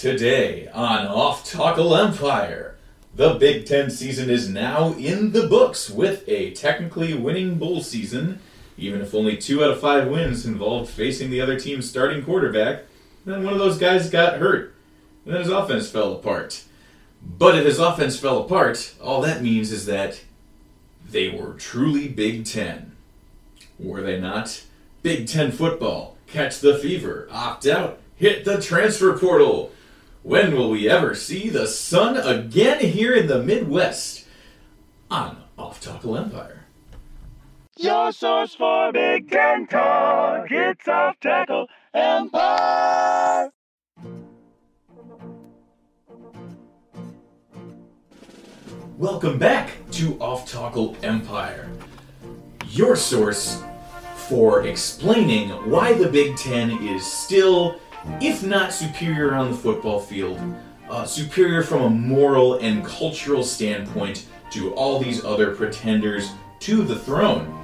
Today on Off Tackle Empire, the Big Ten season is now in the books with a technically winning bowl season. Even if only two out of five wins involved facing the other team's starting quarterback, then one of those guys got hurt, and then his offense fell apart. But if his offense fell apart, all that means is that they were truly Big Ten. Were they not? Big Ten football, catch the fever, opt out, hit the transfer portal. When will we ever see the sun again here in the Midwest? On Off Tackle Empire. Your source for Big Ten talk. It's Off Tackle Empire. Welcome back to Off Tackle Empire, your source for explaining why the Big Ten is still, if not superior on the football field, uh, superior from a moral and cultural standpoint to all these other pretenders to the throne.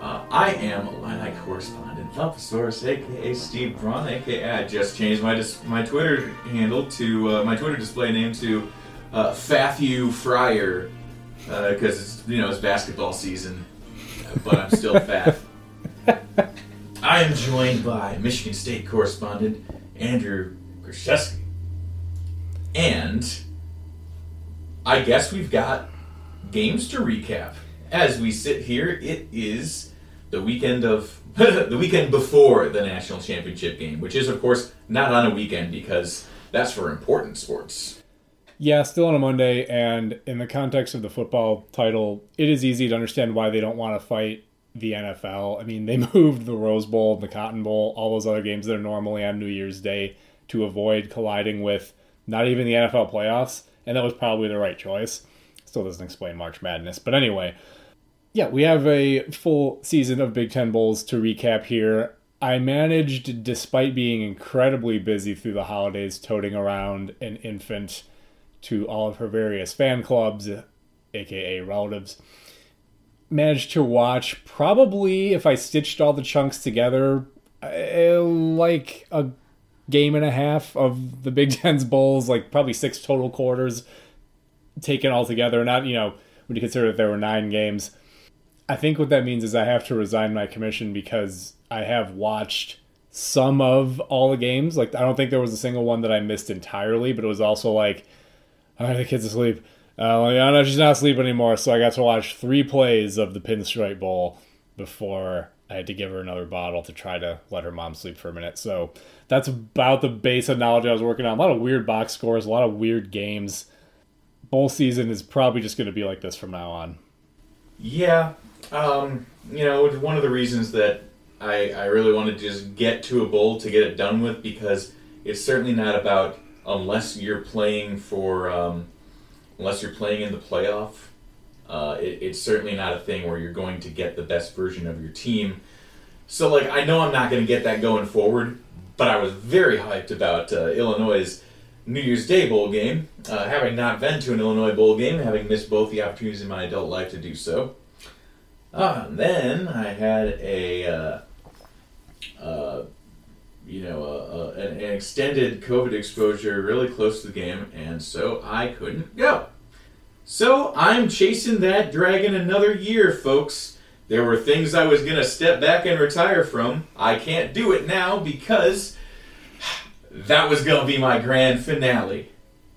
Uh, I am Illini correspondent of the source, aka Steve Braun, aka I just changed my dis- my Twitter handle to uh, my Twitter display name to uh, Fathu Fryer because it's you know it's basketball season, but I'm still fat. I am joined by Michigan State correspondent Andrew Krzyzewski, and I guess we've got games to recap as we sit here. It is the weekend of the weekend before the national championship game, which is of course not on a weekend because that's for important sports. Yeah, still on a Monday, and in the context of the football title, it is easy to understand why they don't want to fight the NFL. I mean, they moved the Rose Bowl, the Cotton Bowl, all those other games that are normally on New Year's Day to avoid colliding with not even the NFL playoffs, and that was probably the right choice. Still doesn't explain March Madness, but anyway, yeah, we have a full season of Big Ten Bowls to recap here. I managed, despite being incredibly busy through the holidays, toting around an infant to all of her various fan clubs, aka relatives. Managed to watch probably, if I stitched all the chunks together, uh, like a game and a half of the Big Ten's bowls, like probably six total quarters taken all together. Not, you know, when you consider that there were nine games. I think what that means is I have to resign my commission because I have watched some of all the games. Like, I don't think there was a single one that I missed entirely, but it was also like, all right, the kid's asleep. Uh, no, she's not asleep anymore. So I got to watch three plays of the Pinstripe Bowl before I had to give her another bottle to try to let her mom sleep for a minute. So that's about the base of knowledge I was working on. A lot of weird box scores, a lot of weird games. Bowl season is probably just going to be like this from now on. Yeah, um, you know, one of the reasons that I, I really wanted to just get to a bowl to get it done with because it's certainly not about unless you're playing for um, unless you're playing in the playoff. Uh, it, it's certainly not a thing where you're going to get the best version of your team. So, like, I know I'm not going to get that going forward, but I was very hyped about uh, Illinois' New Year's Day bowl game. Uh, having not been to an Illinois bowl game, having missed both the opportunities in my adult life to do so. Uh, then I had a, uh, uh, you know, an extended COVID exposure really close to the game, and so I couldn't go. So I'm chasing that dragon another year, folks. There were things I was going to step back and retire from. I can't do it now because that was going to be my grand finale.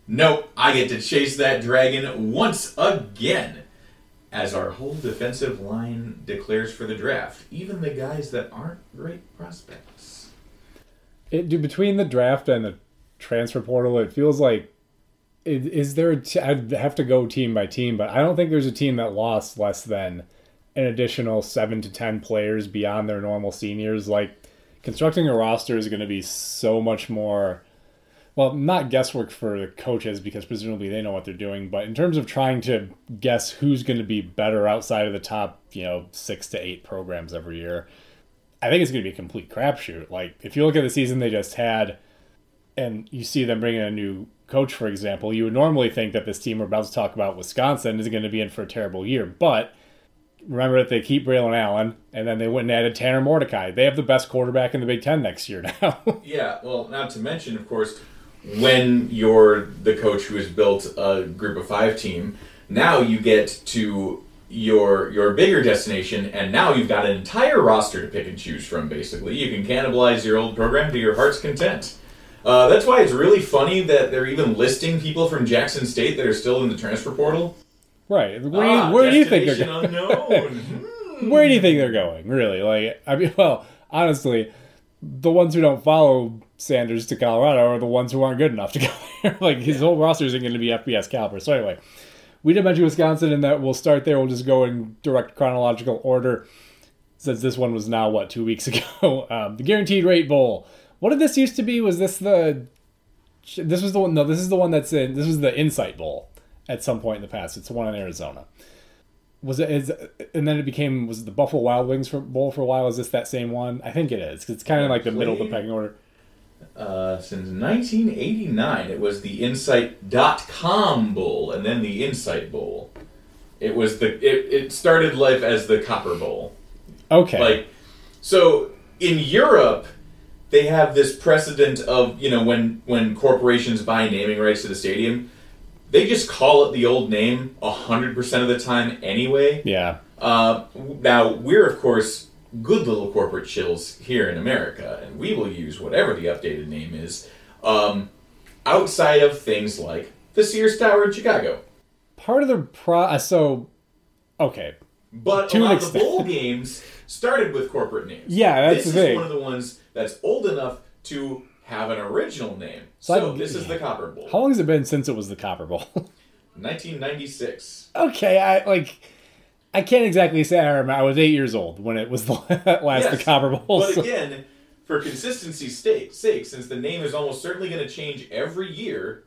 Nope, I get to chase that dragon once again as our whole defensive line declares for the draft, even the guys that aren't great prospects. It, dude, between the draft and the transfer portal, it feels like is, there? A t- I'd have to go team by team, but I don't think there's a team that lost less than an additional seven to ten players beyond their normal seniors. Like constructing a roster is going to be so much more well, not guesswork for the coaches because presumably they know what they're doing, but in terms of trying to guess who's going to be better outside of the top, you know, six to eight programs every year, I think it's going to be a complete crapshoot. Like, if you look at the season they just had and you see them bringing a new coach, for example, you would normally think that this team we're about to talk about, Wisconsin, is going to be in for a terrible year. But remember that they keep Braylon Allen, and then they went and added Tanner Mordecai. They have the best quarterback in the Big Ten next year now. Yeah, well, not to mention, of course, when you're the coach who has built a group of five team, now you get to your your bigger destination, and now you've got an entire roster to pick and choose from. Basically, you can cannibalize your old program to your heart's content. Uh, that's why it's really funny that they're even listing people from Jackson State that are still in the transfer portal. right. Where, do Ah, you, where do you think they're going? Hmm. Where do you think they're going? Really? Like, I mean, well, honestly, the ones who don't follow Sanders to Colorado are the ones who aren't good enough to go there. like, his whole roster isn't going to be FBS caliber. So, anyway, we did mention Wisconsin, and that we'll start there. We'll just go in direct chronological order since this one was now, what, two weeks ago? Um, the Guaranteed Rate Bowl. What did this used to be? Was this the. This was the one. No, this is the one that's in. This was the Insight Bowl at some point in the past. It's the one in Arizona was it is and then it became was it the buffalo wild wings for bowl for a while is this that same one i think it is it's kind of like the middle of the pecking order Uh, since 1989, it was the Insight.com Bowl and then the Insight Bowl. It was the it, it started life as the Copper Bowl. okay Like, so in Europe, they have this precedent of you know when when corporations buy naming rights to the stadium, they just call it the old name hundred percent of the time anyway. yeah Uh, now we're of course good little corporate chills here in America, and we will use whatever the updated name is. Um, outside of things like the Sears Tower in Chicago, part of the pro uh, so okay but To a lot of the bowl games started with corporate names. Yeah, that's this the is one of the ones that's old enough to have an original name. So So, this is the Copper Bowl, how long has it been since it was the copper bowl 1996. okay i like i can't exactly say i remember i was eight years old when it was the last the copper bowl But so- again, for consistency's sake, sake, since the name is almost certainly going to change every year.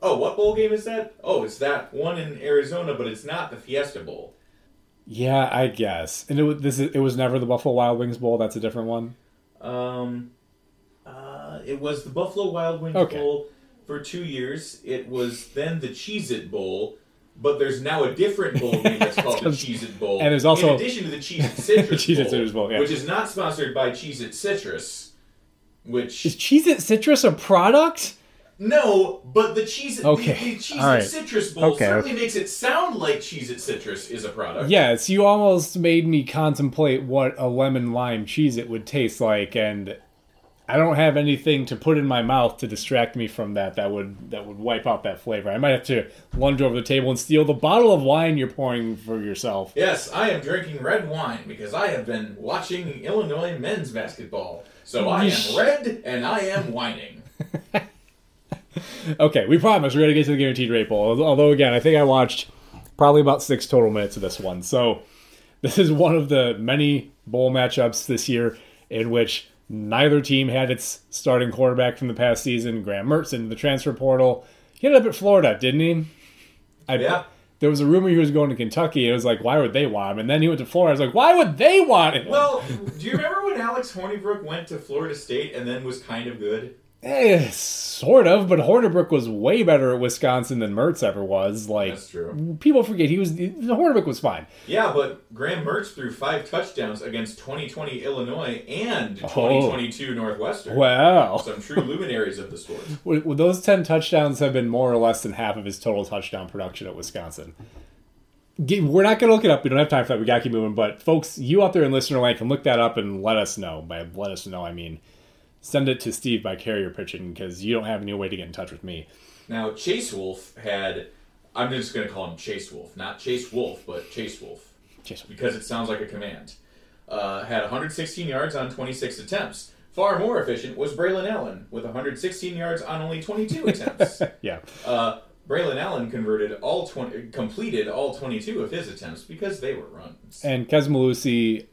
Oh, what bowl game is that? Oh, it's that one in Arizona, but it's not the Fiesta Bowl. Yeah i guess and it was this is, it was never the buffalo wild wings bowl that's a different one Um, uh, it was the Buffalo Wild Wings Okay. Bowl for two years. It was then the Cheez It Bowl, but there's now a different bowl game that's called the Cheez It Bowl. and there's also- in addition to the Cheez It Citrus Cheez-It Bowl, Citrus Bowl, yeah. which is not sponsored by Cheez It Citrus. Which is cheese it citrus a product no, but the cheese It Okay, the, the all right. Citrus Bowl Okay, certainly makes it sound like cheese It Citrus is a product. Yes, you almost made me contemplate what a lemon lime cheese it would taste like, and I don't have anything to put in my mouth to distract me from that. That would that would wipe out that flavor. I might have to lunge over the table and steal the bottle of wine you're pouring for yourself. Yes, I am drinking red wine because I have been watching Illinois men's basketball. So I am red and I am whining. Okay, we promise we're gonna get to the guaranteed rate bowl. Although again, I think I watched probably about six total minutes of this one. So this is one of the many bowl matchups this year in which neither team had its starting quarterback from the past season. Graham Mertz in the transfer portal. He ended up at Florida, didn't he? I, Yeah. There was a rumor he was going to Kentucky. It was like, why would they want him? And then he went to Florida. I was like, why would they want him? Well, do you remember when Alex Hornibrook went to Florida State and then was kind of good? Eh, sort of, but Hornibrook was way better at Wisconsin than Mertz ever was. Like That's true. people forget he was Hornibrook was fine. Yeah, but Graham Mertz threw five touchdowns against 2020 Illinois and Oh. 2022 Northwestern. Wow. Some true luminaries of the sport. Those 10 touchdowns have been more or less than half of his total touchdown production at Wisconsin? We're not going to look it up. We don't have time for that. We got to keep moving. But, folks, you out there in listener land can look that up and let us know. By let us know, I mean send it to Steve by carrier pigeon because you don't have any way to get in touch with me. Now, Chase Wolf had. I'm just going to call him Chase Wolf. Not Chase Wolf, but Chase Wolf. Just, because it sounds like a command. Uh, had 116 yards on 26 attempts. Far more efficient was Braylon Allen with 116 yards on only 22 attempts. yeah. uh, Braylon Allen converted all 20, completed all 22 of his attempts because they were runs. And Kez Mellusi,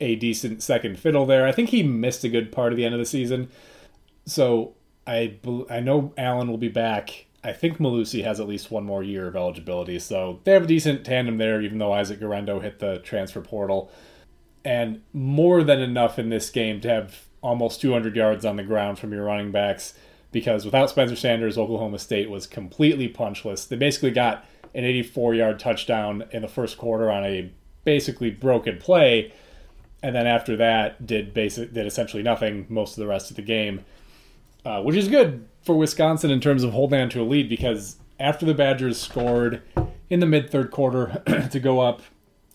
a decent second fiddle there. I think he missed a good part of the end of the season. So I I know Allen will be back. I think Mellusi has at least one more year of eligibility, so they have a decent tandem there. Even though Isaac Guerendo hit the transfer portal, and more than enough in this game to have almost 200 yards on the ground from your running backs. Because without Spencer Sanders, Oklahoma State was completely punchless. They basically got an 84 yard touchdown in the first quarter on a basically broken play, and then after that did basic did essentially nothing most of the rest of the game, uh, which is good for Wisconsin in terms of holding on to a lead because after the Badgers scored in the mid third quarter to go up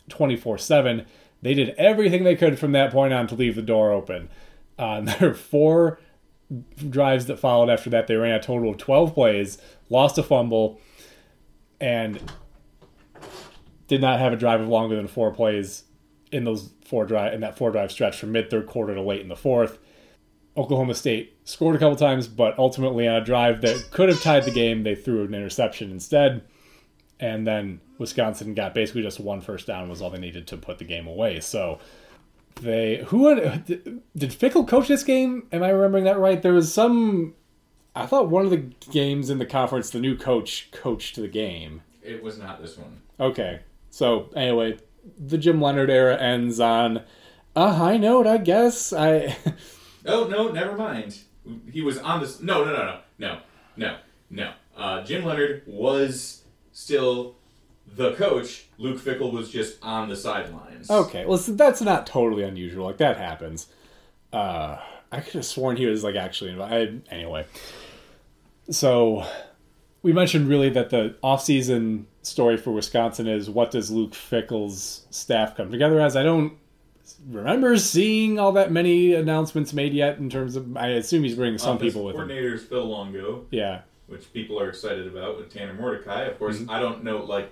24 7, they did everything they could from that point on to leave the door open. Uh, there were four drives that followed after that. They ran a total of 12 plays, lost a fumble, and did not have a drive of longer than four plays in those four drive in that four drive stretch from mid third quarter to late in the fourth. Oklahoma State scored a couple times, but ultimately on a drive that could have tied the game, they threw an interception instead. And then Wisconsin got basically just one first down was all they needed to put the game away. So they who did, did Fickell coach this game? Am I remembering that right? There was some. I thought one of the games in the conference, the new coach coached the game. It was not this one. Okay, so anyway, the Jim Leonhard era ends on a high note, I guess. I Oh no, never mind. He was on this. No, no, no, no, no, no, no. Uh, Jim Leonhard was still the coach. Luke Fickell was just on the sidelines. okay. Well, so that's not totally unusual. Like that happens. Uh, I could have sworn he was like actually invited. Anyway, so we mentioned really that the off-season story for Wisconsin is what does Luke Fickell's staff come together as? I don't remember seeing all that many announcements made yet in terms of. I assume he's bringing some people with him. coordinators Phil Longo, Yeah. which people are excited about with Tanner Mordecai. Of course, Mm-hmm. I don't know like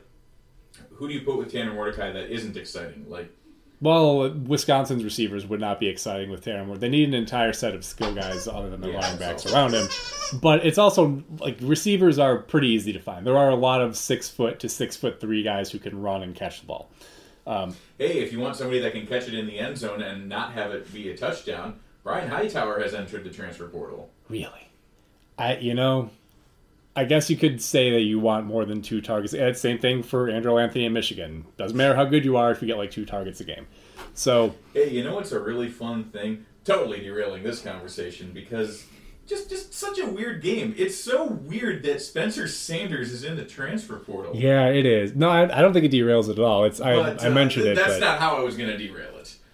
who do you put with Tanner Mordecai that isn't exciting? Like Well, Wisconsin's receivers would not be exciting with Taron Ward. They need an entire set of skill guys other than the Yeah, running backs so- around him. But it's also like receivers are pretty easy to find. There are a lot of six foot to six foot three guys who can run and catch the ball. Um, hey, if you want somebody that can catch it in the end zone and not have it be a touchdown, Brian Hightower has entered the transfer portal. Really, I you know, I guess you could say that you want more than two targets. And same thing for Andrel Anthony in Michigan. Doesn't matter how good you are if you get like two targets a game. So Hey, you know what's a really fun thing? Totally derailing this conversation because just just such a weird game. It's so weird that Spencer Sanders is in the transfer portal. yeah, it is. No, I, I don't think it derails it at all. It's I, But, I uh, mentioned th- it. That's but... not how I was going to derail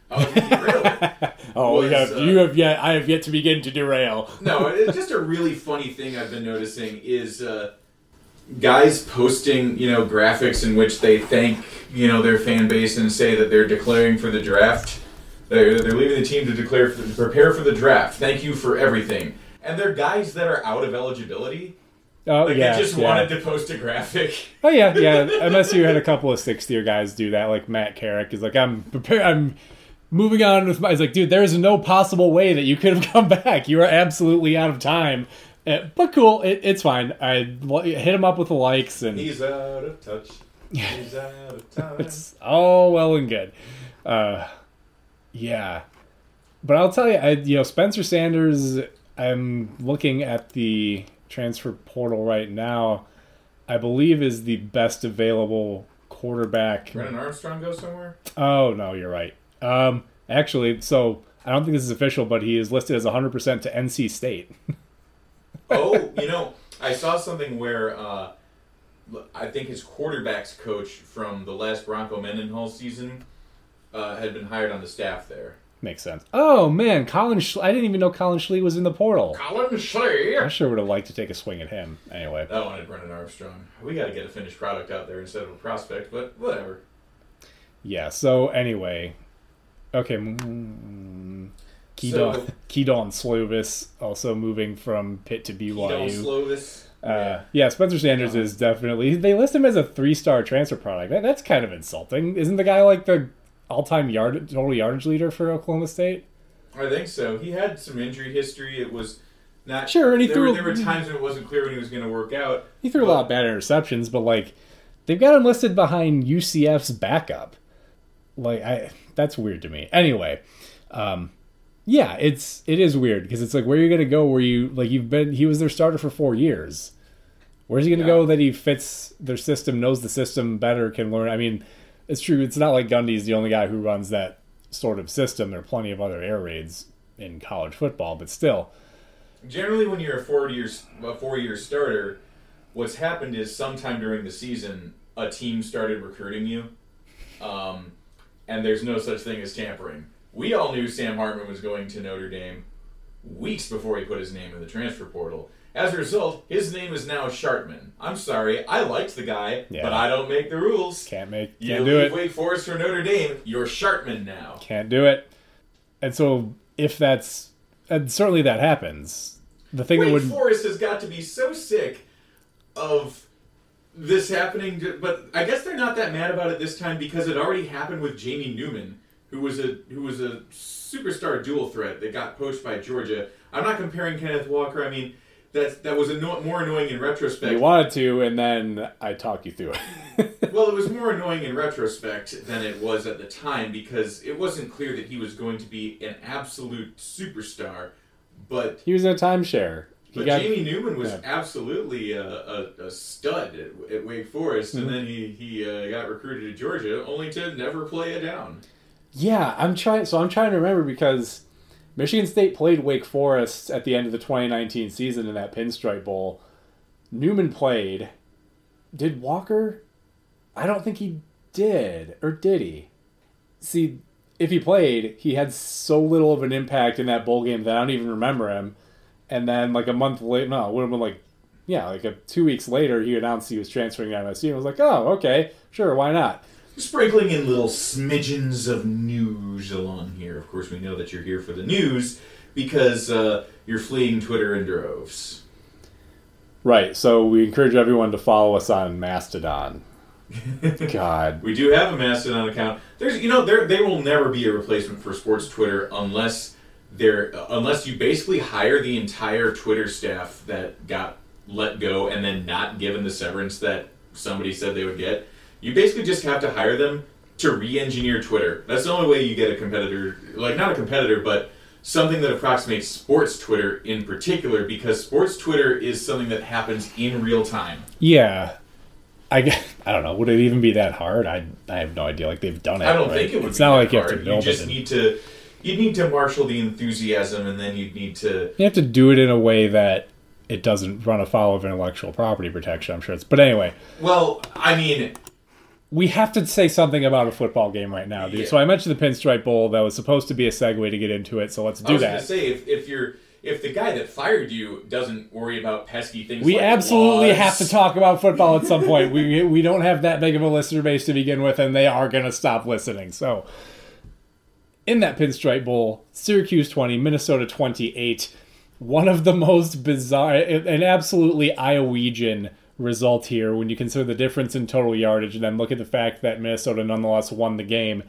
it. I was going to derail. Oh, was, you have, uh, you have yet. I have yet to begin to derail. No, it's just a really funny thing I've been noticing is uh, guys posting, you know, graphics in which they thank, you know, their fan base and say that they're declaring for the draft. They're, they're leaving the team to declare for, to prepare for the draft. Thank you for everything. And they're guys that are out of eligibility. Oh Like yeah, they just yeah. wanted to post a graphic. Oh yeah, yeah. MSU had a couple of sixth year guys do that. Like Matt Carrick is like, I'm prepared. I'm moving on with my. He's like, dude, there is no possible way that you could have come back. You are absolutely out of time. Uh, but cool, it, it's fine. I hit him up with the likes, and He's out of touch. He's out of time. it's all well and good. Uh, yeah, but I'll tell you, I you know Spencer Sanders. I'm looking at the transfer portal right now. I believe is the best available quarterback. Brennan Armstrong go somewhere? Oh no, you're right. Um, actually, so I don't think this is official, but he is listed as 100% to NC State. oh, you know, I saw something where uh, I think his quarterbacks coach from the last Bronco Mendenhall season uh, had been hired on the staff there. Makes sense. Oh man, Colin. Schle- I didn't even know Collin Schlee was in the portal. Collin Schlee. I sure would have liked to take a swing at him. Anyway, I wanted Brennan Armstrong. We got to get a finished product out there instead of a prospect, but whatever. yeah. So anyway, okay. Mm, Kedon, So- Kedon Slovis also moving from Pitt to BYU. Slovis. Uh, yeah, Spencer Sanders is definitely. They list him as a three-star transfer product. That, that's kind of insulting. Isn't the guy like the all-time yard total yardage leader for Oklahoma State? I think so. He had some injury history. It was not Sure, and he there, threw- were, there were times when it wasn't clear when he was going to work out. He threw a lot of bad interceptions, but like they've got him listed behind UCF's backup. Like I, that's weird to me. Anyway, um, yeah, it's it is weird because it's like where you're gonna go where you like you've been he was their starter for four years. Where's he gonna Yeah. go that he fits their system, knows the system better, can learn? I mean, it's true. It's not like Gundy's the only guy who runs that sort of system. There are plenty of other air raids in college football, but still, Generally, when you're a four year a four year starter, what's happened is sometime during the season, a team started recruiting you, um, and there's no such thing as tampering. We all knew Sam Hartman was going to Notre Dame weeks before he put his name in the transfer portal. As a result, his name is now Shartman. I'm sorry, I liked the guy, Yeah. but I don't make the rules. can't make You can't do leave it. Wake Forest for Notre Dame, you're Shartman now. Can't do it. And so if that's and certainly that happens. The thing that Wake would Forest has got to be so sick of this happening, to- but I guess they're not that mad about it this time because it already happened with Jamie Newman, who was a who was a superstar dual threat that got poached by Georgia. I'm not comparing Kenneth Walker. I mean, that that was anno- more annoying in retrospect. you wanted to, and then I talk you through it. Well, it was more annoying in retrospect than it was at the time because it wasn't clear that he was going to be an absolute superstar. But he was in a timeshare. But got Jamie Newman was yeah. absolutely a, a, a stud at, at Wake Forest, Mm-hmm. and then he he uh, got recruited to Georgia, only to never play it down. Yeah, I'm trying. So I'm trying to remember because Michigan State played Wake Forest at the end of the 2019 season in that Pinstripe Bowl. Newman played. Did Walker? I don't think he did, or did he? See, if he played, he had so little of an impact in that bowl game that I don't even remember him. And then, like a month later, no, it would have been like, yeah, like a, two weeks later, he announced he was transferring to MSU. And I was like, oh, okay, sure, why not? Sprinkling in little smidgens of news along here. Of course, we know that you're here for the news because uh, you're fleeing Twitter in droves. Right. So we encourage everyone to follow us on Mastodon. God. We do have a Mastodon account. There's, you know, there they will never be a replacement for sports Twitter unless there, unless you basically hire the entire Twitter staff that got let go and then not given the severance that somebody said they would get. You basically just have to hire them to re-engineer Twitter. That's the only way you get a competitor, like not a competitor, but something that approximates sports Twitter in particular, because sports Twitter is something that happens in real time. Yeah. I, I don't know. Would it even be that hard? I, I have no idea. Like they've done it. I don't right? think it would. It's be not that like you have to build You just it. need to. You need to marshal the enthusiasm, and then you'd need to. You have to do it in a way that it doesn't run afoul of intellectual property protection. I'm sure it's. But anyway, Well, I mean, we have to say something about a football game right now, dude. Yeah. So I mentioned the Pinstripe Bowl. That was supposed to be a segue to get into it. So let's I do was going that. to say if, if you're if the guy that fired you doesn't worry about pesky things, We like absolutely laws, have to talk about football at some point. we we don't have that big of a listener base to begin with, and they are going to stop listening. So, in that Pinstripe Bowl, Syracuse twenty, Minnesota twenty eight. One of the most bizarre, an absolutely Iowegian result here when you consider the difference in total yardage, and then look at the fact that Minnesota nonetheless won the game.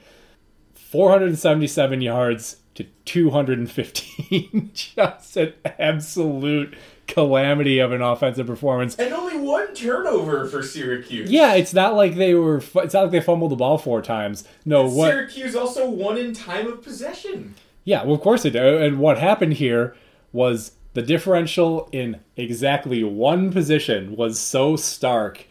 477 yards to 215. Just an absolute calamity of an offensive performance. and only one turnover for Syracuse. Yeah, it's not like they were. It's not like they fumbled the ball four times. No, what? Syracuse also won in time of possession. Yeah, well, of course they do. And what happened here was the differential in exactly one position was so stark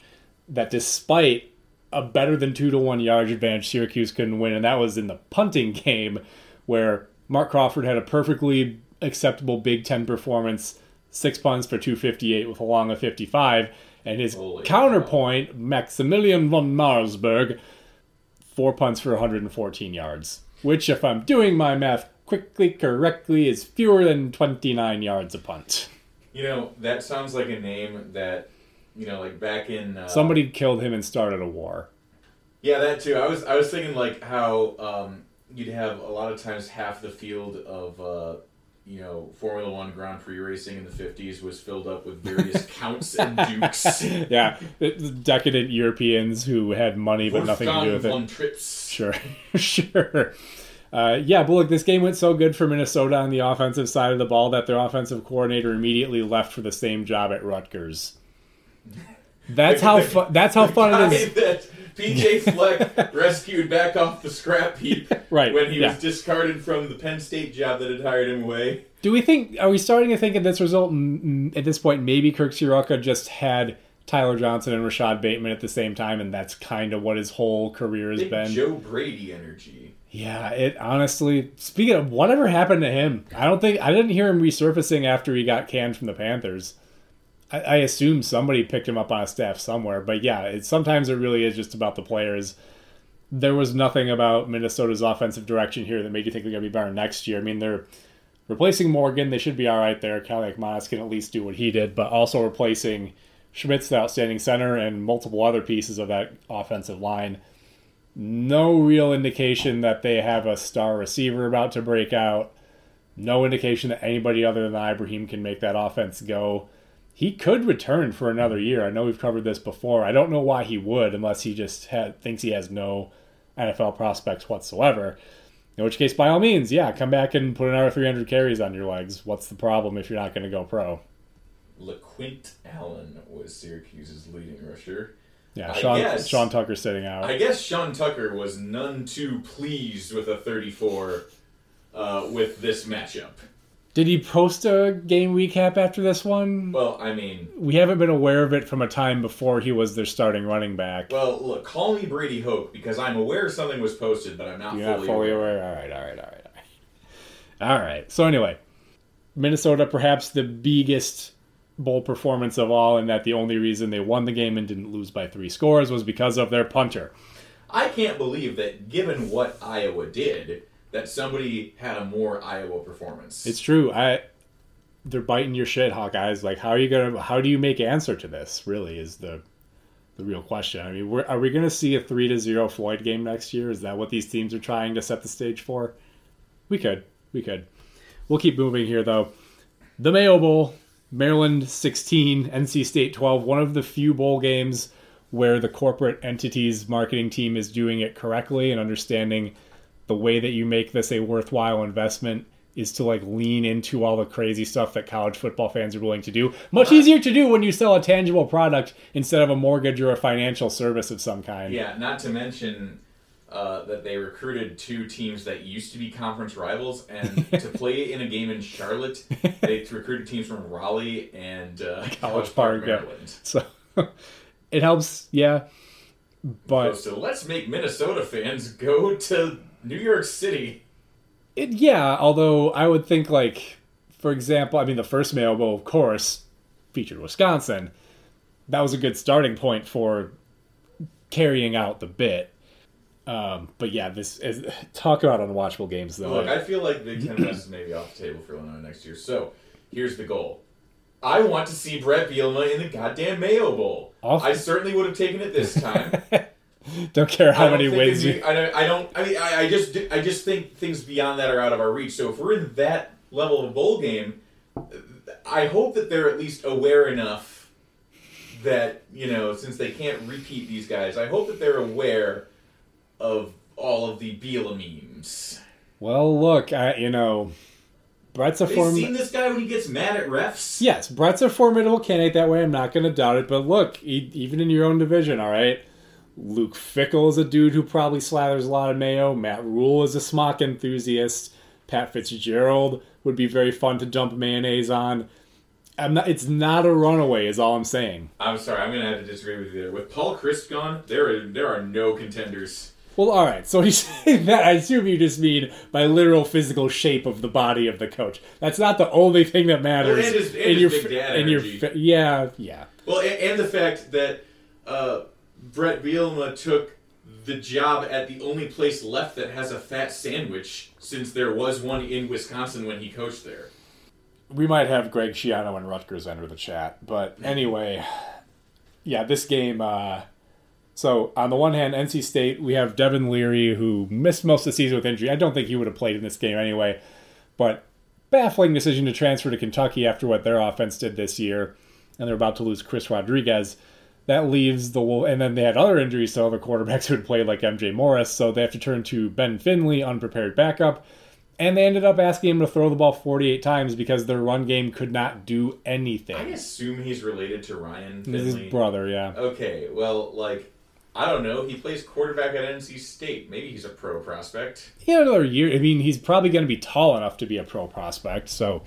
that despite a better than two to one yardage advantage, Syracuse couldn't win, and that was in the punting game where Mark Crawford had a perfectly acceptable Big Ten performance, six punts for 258 with a long of 55, and his Holy counterpoint, Maximilian von Marburg, four punts for 114 yards, which, if I'm doing my math quickly correctly, is fewer than 29 yards a punt. You know that sounds like a name that you know, like back in uh, Somebody killed him and started a war. Yeah, that too. I was I was thinking like how um, you'd have a lot of times half the field of uh, you know Formula One Grand Prix racing in the fifties was filled up with various counts and dukes. Yeah, decadent Europeans who had money but nothing to do with it. Trips. Sure, sure. Uh, yeah, but look, this game went so good for Minnesota on the offensive side of the ball that their offensive coordinator immediately left for the same job at Rutgers. That's how fu- that's how fun it is. PJ Fleck rescued back off the scrap heap Right, when he yeah. was discarded from the Penn State job that had hired him away. Do we think? Are we starting to think at this result? At this point, maybe Kirk Ciarrocca just had Tyler Johnson and Rashod Bateman at the same time, and that's kind of what his whole career has Big been. Joe Brady energy. Yeah, it honestly. Speaking of whatever happened to him, I don't think I didn't hear him resurfacing after he got canned from the Panthers. I, I assume somebody picked him up on a staff somewhere, but yeah, it, sometimes it really is just about the players. There was nothing about Minnesota's offensive direction here that made you think they're going to be better next year. I mean, they're replacing Morgan; they should be all right there. Kaliakmanis can at least do what he did, but also replacing Schmitz outstanding center and multiple other pieces of that offensive line no real indication that they have a star receiver about to break out. No indication that anybody other than Ibrahim can make that offense go. He could return for another year. I know we've covered this before. I don't know why he would, unless he just ha thinks he has no NFL prospects whatsoever. In which case, by all means, yeah, come back and put another 300 carries on your legs. What's the problem if you're not going to go pro? LeQuint Allen was Syracuse's leading rusher. Yeah, Sean, guess- Sean Tucker sitting out. I guess Sean Tucker was none too pleased with a 34 uh, with this matchup. Did he post a game recap after this one? Well, I mean, we haven't been aware of it from a time before he was their starting running back. well, look, call me Brady Hoke because I'm aware something was posted, but I'm not You're fully, not fully aware. aware. All right, all right, all right, all right. All right. So anyway, Minnesota perhaps the biggest bowl performance of all, and that the only reason they won the game and didn't lose by three scores was because of their punter. I can't believe that, given what Iowa did, that somebody had a more Iowa performance. It's true. I they're biting your shit, Hawkeyes. Like, how are you gonna? How do you make answer to this? Really, is the the real question. I mean, are we gonna see a three to zero Floyd game next year? Is that what these teams are trying to set the stage for? We could, we could. We'll keep moving here though. The Mayo Bowl, Maryland 16, NC State 12. One of the few bowl games where the corporate entity's marketing team is doing it correctly and understanding the way that you make this a worthwhile investment is to like lean into all the crazy stuff that college football fans are willing to do. Much easier to do when you sell a tangible product instead of a mortgage or a financial service of some kind. Yeah, not to mention uh, that they recruited two teams that used to be conference rivals, and to play in a game in Charlotte, they recruited teams from Raleigh and uh, College Park, yeah. Maryland. So it helps, yeah. But So let's make Minnesota fans go to New York City. It, yeah, although I would think like, for example, I mean the first Mayo Bowl, of course, featured Wisconsin. That was a good starting point for carrying out the bit. Um, but yeah, this is talk about unwatchable games though. Look, I feel like Big Ten West is maybe off the table for Illinois next year. So here's the goal. I want to see Brett Bielema in the goddamn Mayo Bowl. Off- I certainly would have taken it this time. Don't care how don't many wins you. I don't. I don't. I mean, I, I just. I just think things beyond that are out of our reach. So if we're in that level of bowl game, I hope that they're at least aware enough that you know, since they can't repeat these guys, I hope that they're aware of all of the Biela memes. Well, look, I you know, Brett's a Have you form. seen this guy when he gets mad at refs? Yes, Brett's a formidable candidate that way. I'm not going to doubt it. But look, e- even in your own division, all right, Luke Fickell is a dude who probably slathers a lot of mayo. Matt Rhule is a smock enthusiast. Pat Fitzgerald would be very fun to dump mayonnaise on. I'm not, it's not a runaway, is all I'm saying. I'm sorry, I'm gonna have to disagree with you there. With Paul Chryst gone, there are there are no contenders. Well, all right. So he's saying that. I assume you just mean by literal physical shape of the body of the coach. That's not the only thing that matters. Well, and his- and in his your big dad in your energy. fa- yeah yeah. Well, and, and the fact that uh, Brett Bielema took the job at the only place left that has a fat sandwich, since there was one in Wisconsin when he coached there. we might have Greg Schiano and Rutgers enter the chat. But anyway, yeah, this game. Uh, so on the one hand, NC State, we have Devin Leary who missed most of the season with injury. I don't think he would have played in this game anyway. But baffling decision to transfer to Kentucky after what their offense did this year, and they're about to lose Chris Rodriguez. That leaves the Wolf, and then they had other injuries to other quarterbacks who had played like MJ Morris, so they have to turn to Ben Finley, unprepared backup. And they ended up asking him to throw the ball 48 times because their run game could not do anything. I assume he's related to Ryan Finley. his brother, yeah. Okay, well, like, I don't know. He plays quarterback at NC State. Maybe he's a pro prospect. He had another year. I mean, he's probably going to be tall enough to be a pro prospect. So,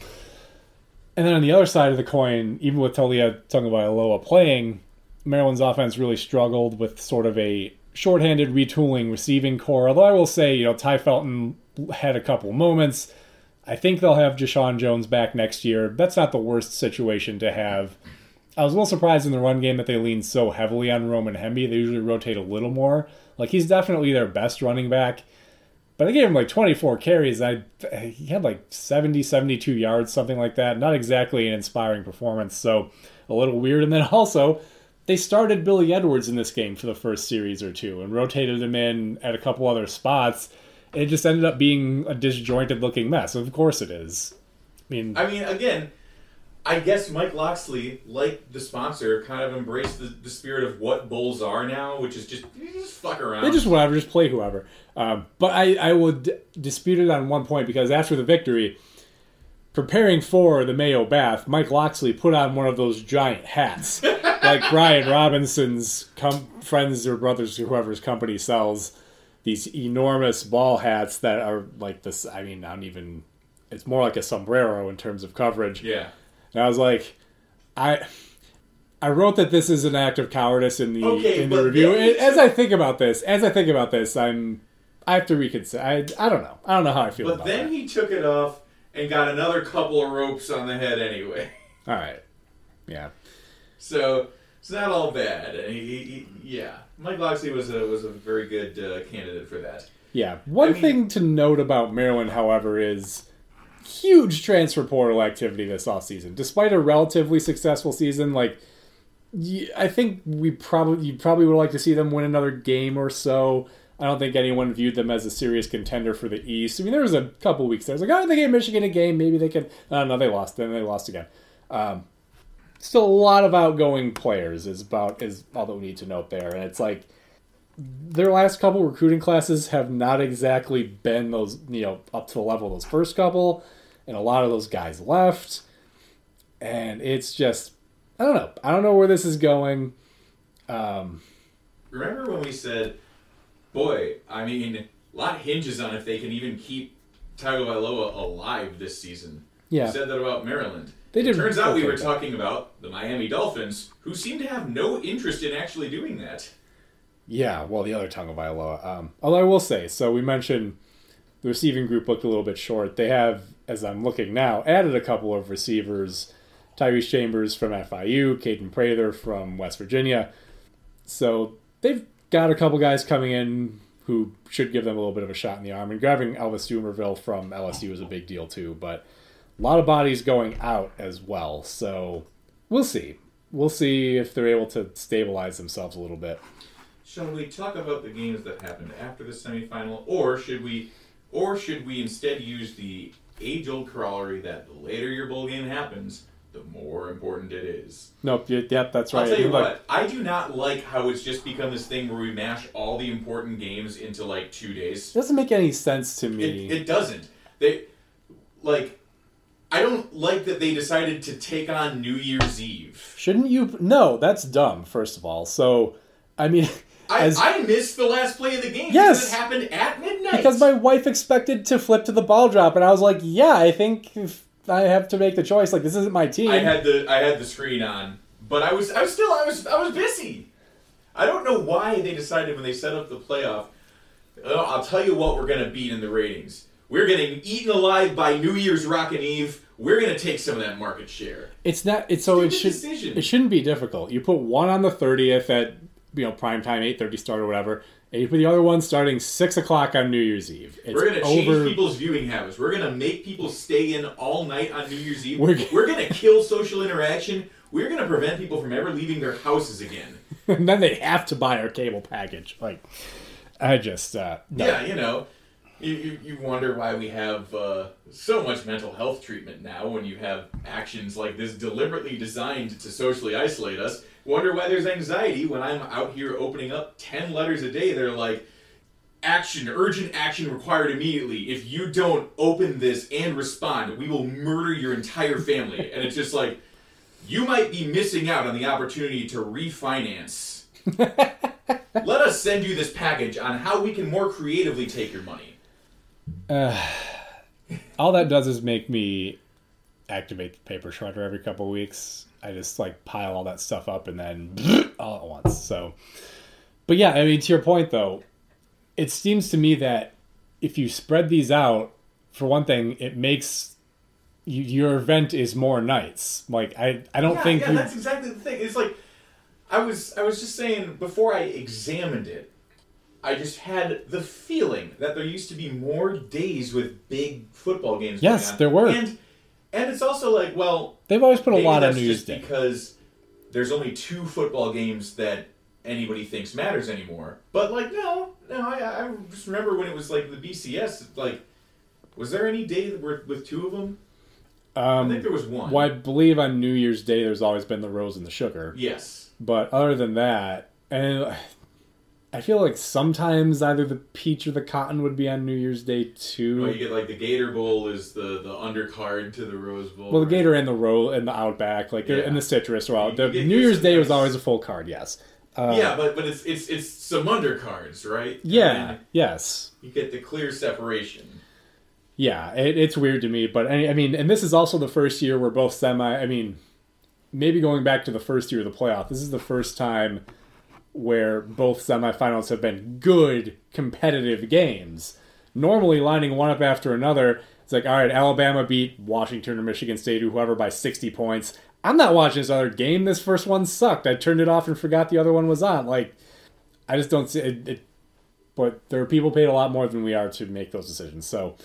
and then on the other side of the coin, even with Taulia Tagovailoa playing, Maryland's offense really struggled with sort of a shorthanded retooling receiving core. Although I will say, you know, Tai Felton had a couple moments. I think they'll have Jeshaun Jones back next year. That's not the worst situation to have. I was a little surprised in the run game that they leaned so heavily on Roman Hemby. They usually rotate a little more. Like he's definitely their best running back. But they gave him like 24 carries. I he had like 70, 72 yards, something like that. Not exactly an inspiring performance. So a little weird. And then also they started Billy Edwards in this game for the first series or two and rotated him in at a couple other spots. It just ended up being a disjointed looking mess. Of course it is. I mean, I mean, again, I guess Mike Locksley, like the sponsor, kind of embraced the, the spirit of what Bulls are now, which is just just fuck around. They just whatever, just play whoever. Um, but I, I would dispute it on one point because after the victory, preparing for the Mayo Bath, Mike Locksley put on one of those giant hats, like Brian Robinson's com- friends or brothers or whoever's company sells these enormous ball hats that are like this. I mean, I don't even. It's more like a sombrero in terms of coverage. yeah. And I was like, I. I wrote that this is an act of cowardice in the Okay, in the review. As I think about this, as I think about this, I'm I have to reconsider. I, I don't know. I don't know how I feel But then that. he took it off and got another couple of ropes on the head anyway. All right. Yeah. So it's not all bad. He, he, yeah, Mike Locksley was a was a very good uh, candidate for that. Yeah. One I mean- thing to note about Maryland, however, is huge transfer portal activity this offseason. Despite a relatively successful season, like I think we probably you probably would like to see them win another game or so. I don't think anyone viewed them as a serious contender for the East. I mean, there was a couple weeks there. I was like, oh, they gave Michigan a game. Maybe they can. Uh, no, they lost. Then they lost again. Um, still a lot of outgoing players is about is all that we need to note there. And it's like their last couple recruiting classes have not exactly been those you know up to the level of those first couple, and a lot of those guys left, and it's just I don't know. I don't know where this is going. Um, Remember when we said, "Boy, I mean, a lot hinges on if they can even keep Tagovailoa alive this season." Yeah. we said that about Maryland. They did Turns out we were talking about the Miami Dolphins, who seem to have no interest in actually doing that. Yeah, well, the other tongue of Iowa. Um, although I will say, so we mentioned the receiving group looked a little bit short. They have, as I'm looking now, added a couple of receivers: Tyrese Chambers from FIU, Kaden Prather from West Virginia. So they've got a couple guys coming in who should give them a little bit of a shot in the arm. And grabbing Elvis Dumerville from LSU is a big deal too. But a lot of bodies going out as well. So we'll see. We'll see if they're able to stabilize themselves a little bit. Shall we talk about the games that happened after the semifinal, or should we, or should we instead use the age-old corollary that the later your bowl game happens, the more important it is? Nope. Yep. That's right. I'll tell you what, I do not like how it's just become this thing where we mash all the important games into like two days. It doesn't make any sense to me. It, it doesn't. They like. I don't like that they decided to take on New Year's Eve. Shouldn't you? No, that's dumb. First of all, so I mean, I, as, I missed the last play of the game Yes. because it happened at midnight. because my wife expected to flip to the ball drop, and I was like, yeah, I think if I have to make the choice. Like this isn't my team. I had the I had the screen on, but I was I was still I was I was busy. I don't know why they decided when they set up the playoff. "Oh, I'll tell you what we're gonna beat in the ratings. We're getting eaten alive by New Year's Rockin' Eve. We're gonna take some of that market share. It's not. It's so it should. decision. It shouldn't be difficult. You put one on the thirtieth at you know prime time, eight thirty start or whatever, and you put the other one starting six o'clock on New Year's Eve. It's We're gonna change over. people's viewing habits. We're gonna make people stay in all night on New Year's Eve. We're We're, gonna kill social interaction. We're gonna prevent people from ever leaving their houses again. and then they have to buy our cable package. Like, I just uh, no. Yeah, you know, you, you, you wonder why we have uh, so much mental health treatment now when you have actions like this deliberately designed to socially isolate us. Wonder why there's anxiety when I'm out here opening up 10 letters a day. that are like, action, urgent action required immediately. If you don't open this and respond, we will murder your entire family. and it's just like, you might be missing out on the opportunity to refinance. Let us send you this package on how we can more creatively take your money. all that does is make me activate the paper shredder every couple of weeks. I just like pile all that stuff up and then all at once. So, but yeah, I mean, to your point though, it seems to me that if you spread these out, for one thing, it makes you, your event is more nights. Like I, I don't yeah, think yeah, you, that's exactly the thing. It's like I was I was just saying before I examined it, I just had the feeling that there used to be more days with big football games. Yes, there were. and and it's also like well, they've always put a lot on New Year's Day. because there's only two football games that anybody thinks matters anymore. But like no, no, I, I just remember when it was like the BCS. Like, was there any day that were with two of them? I think Um, there was one. well, I believe on New Year's Day there's always been the rose and the sugar. Yes. But other than that, and I feel like sometimes either the peach or the cotton would be on New Year's Day too. Well, you get like the Gator Bowl is the the undercard to the Rose Bowl. Well, the right? Gator and the Ro and the Outback, like Yeah. and the Citrus. You The New Year's Day was always a full card. Yes. Uh, yeah, but but it's it's it's some undercards, right? Yeah. Yes. you get the clear separation. Yeah. It, it's weird to me, but I, I mean, and this is also the first year where both semi. I mean, maybe going back to the first year of the playoff, this is the first time where both semifinals have been good competitive games. Normally, lining one up after another, it's like, all right, Alabama beat Washington or Michigan State or whoever by 60 points. I'm not watching this other game. This first one sucked. I turned it off and forgot the other one was on. Like, I just don't see it. it but there are people paid a lot more than we are to make those decisions. So,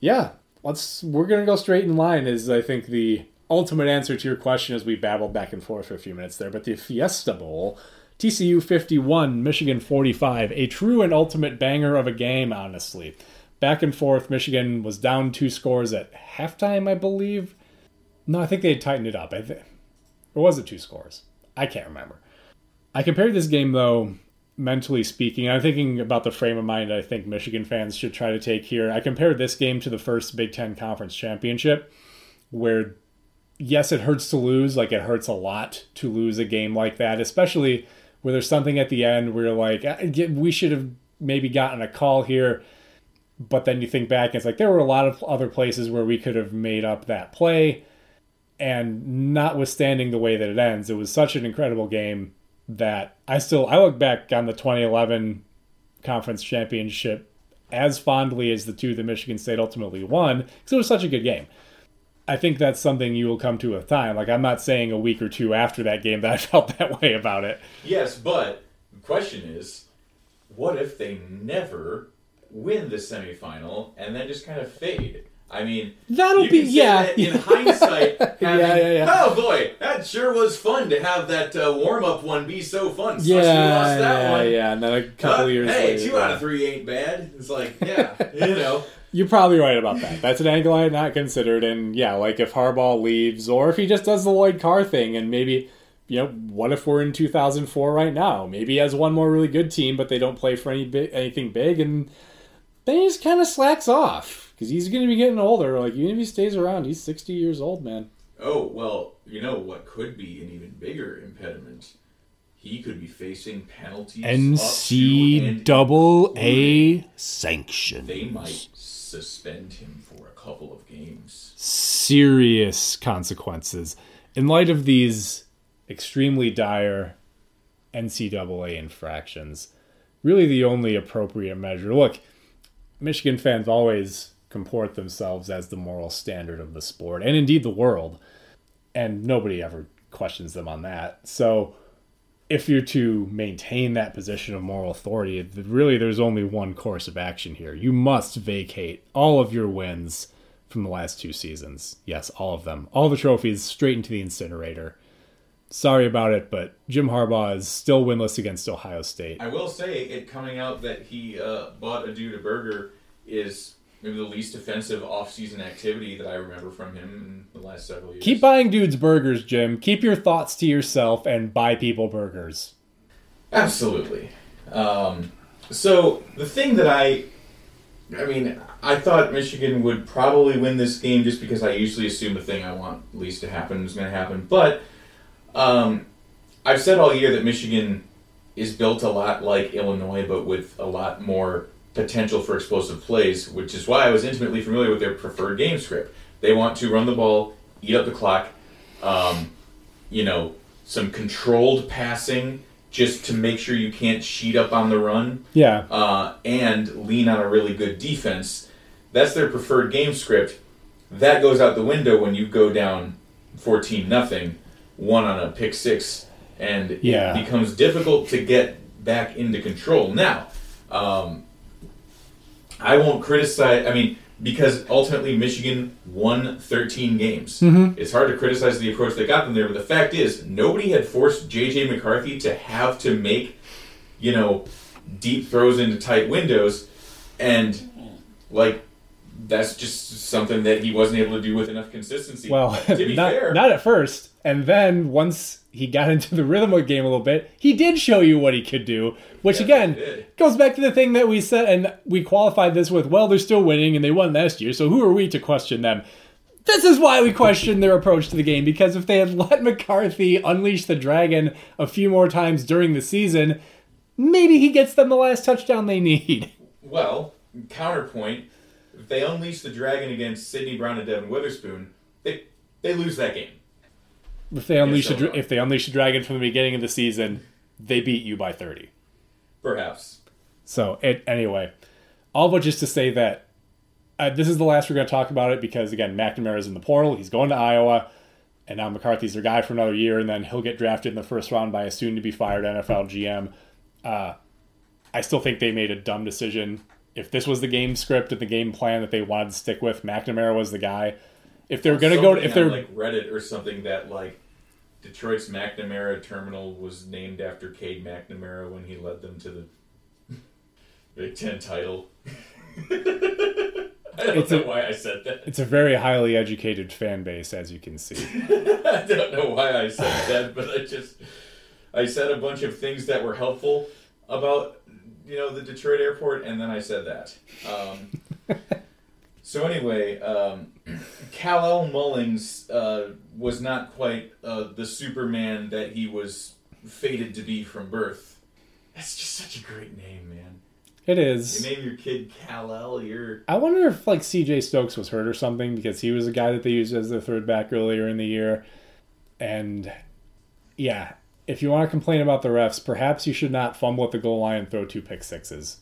yeah, let's we're gonna go straight in line. Is I think the ultimate answer to your question as we babbled back and forth for a few minutes there. But the Fiesta Bowl, TCU 51, Michigan 45, a true and ultimate banger of a game. Honestly, back and forth. Michigan was down two scores at halftime, I believe. No, I think they tightened it up. I think or was it two scores? I can't remember. I compared this game though, mentally speaking. I'm thinking about the frame of mind I think Michigan fans should try to take here. I compared this game to the first Big Ten Conference Championship, where yes, it hurts to lose. Like it hurts a lot to lose a game like that, especially where there's something at the end where you're like, "Ah, we should have maybe gotten a call here. But then you think back, and it's like there were a lot of other places where we could have made up that play. And notwithstanding the way that it ends, it was such an incredible game that I still I look back on the 2011 conference championship as fondly as the two that Michigan State ultimately won because it was such a good game. I think that's something you will come to with time. Like I'm not saying a week or two after that game that I felt that way about it. Yes, but the question is, what if they never win the semifinal and then just kind of fade? I mean, That'll be- yeah. that in hindsight, having, Yeah, yeah, yeah. oh boy, that sure was fun to have that uh, warm up one be so fun. Sucks we lost that yeah, one. yeah. And then a couple But, years hey, later, two out of three ain't bad. It's like, yeah, you know. You're probably right about that. That's an angle I had not considered. And yeah, like if Harbaugh leaves, or if he just does the Lloyd Carr thing, and maybe, you know, what if we're in 2004 right now? Maybe he has one more really good team, but they don't play for any big, anything big, and then he just kind of slacks off because he's going to be getting older. Like even if he stays around, he's 60 years old, man. Oh well, you know what could be an even bigger impediment. He could be facing penalties. up to and double A They sanctions. might suspend him for a couple of games. serious consequences in light of these extremely dire NCAA infractions. Really, the only appropriate measure. Look, Michigan fans always comport themselves as the moral standard of the sport and indeed the world, and nobody ever questions them on that. So, if you're to maintain that position of moral authority, really there's only one course of action here. You must vacate all of your wins from the last two seasons. Yes, all of them. All the trophies straight into the incinerator. Sorry about it, but Jim Harbaugh is still winless against Ohio State. I will say, it coming out that he uh, bought a dude a burger is maybe the least offensive off-season activity that I remember from him in the last several years. Keep buying dudes burgers, Jim. Keep your thoughts to yourself and buy people burgers. Absolutely. Um, So the thing that I, I mean, I thought Michigan would probably win this game just because I usually assume the thing I want least to happen is going to happen. But um, I've said all year that Michigan is built a lot like Illinois, but with a lot more potential for explosive plays, which is why I was intimately familiar with their preferred game script. They want to run the ball, eat up the clock, um, you know, some controlled passing just to make sure you can't sheet up on the run Yeah. uh, and lean on a really good defense. That's their preferred game script. That goes out the window when you go down 14 nothing, one on a pick six, and Yeah. it becomes difficult to get back into control. Now, um, I won't criticize. I mean, because ultimately Michigan won 13 games. Mm-hmm. It's hard to criticize the approach that got them there, but the fact is, nobody had forced J.J. McCarthy to have to make, you know, deep throws into tight windows, and like that's just something that he wasn't able to do with enough consistency. Well, to be not, fair, not at first. And then once he got into the rhythm of the game a little bit, he did show you what he could do, which again goes back to the thing that we said, and we qualified this with, well, they're still winning and they won last year, so who are we to question them? This is why we question their approach to the game, because if they had let McCarthy unleash the dragon a few more times during the season, maybe he gets them the last touchdown they need. Well, counterpoint: they unleash the dragon against Sydney Brown and Devon Witherspoon, they they lose that game. If they unleash a, dra- if they unleash the dragon from the beginning of the season, they beat you by 30. Perhaps. So it anyway, all but just to say that uh, this is the last we're going to talk about it because again, McNamara's in the portal. He's going to Iowa, and now McCarthy's their guy for another year, and then he'll get drafted in the first round by a soon-to-be fired NFL GM. Uh, I still think they made a dumb decision. If this was the game script and the game plan that they wanted to stick with, McNamara was the guy. If they're going to go, Somebody if they're like Reddit or something that like Detroit's McNamara terminal was named after Cade McNamara when he led them to the Big Ten title. I don't It's know a- why I said that. it's a very highly educated fan base, as you can see. I don't know why I said that, but I just I said a bunch of things that were helpful about you know the Detroit airport, and then I said that. Um, so anyway, um, Kal-El Mullings uh, was not quite uh, the Superman that he was fated to be from birth. That's just such a great name, man. It is. You name your kid Kal-El, you're I wonder if like CJ Stokes was hurt or something because he was a guy that they used as their third back earlier in the year. And yeah, if you want to complain about the refs, perhaps you should not fumble at the goal line and throw two pick sixes.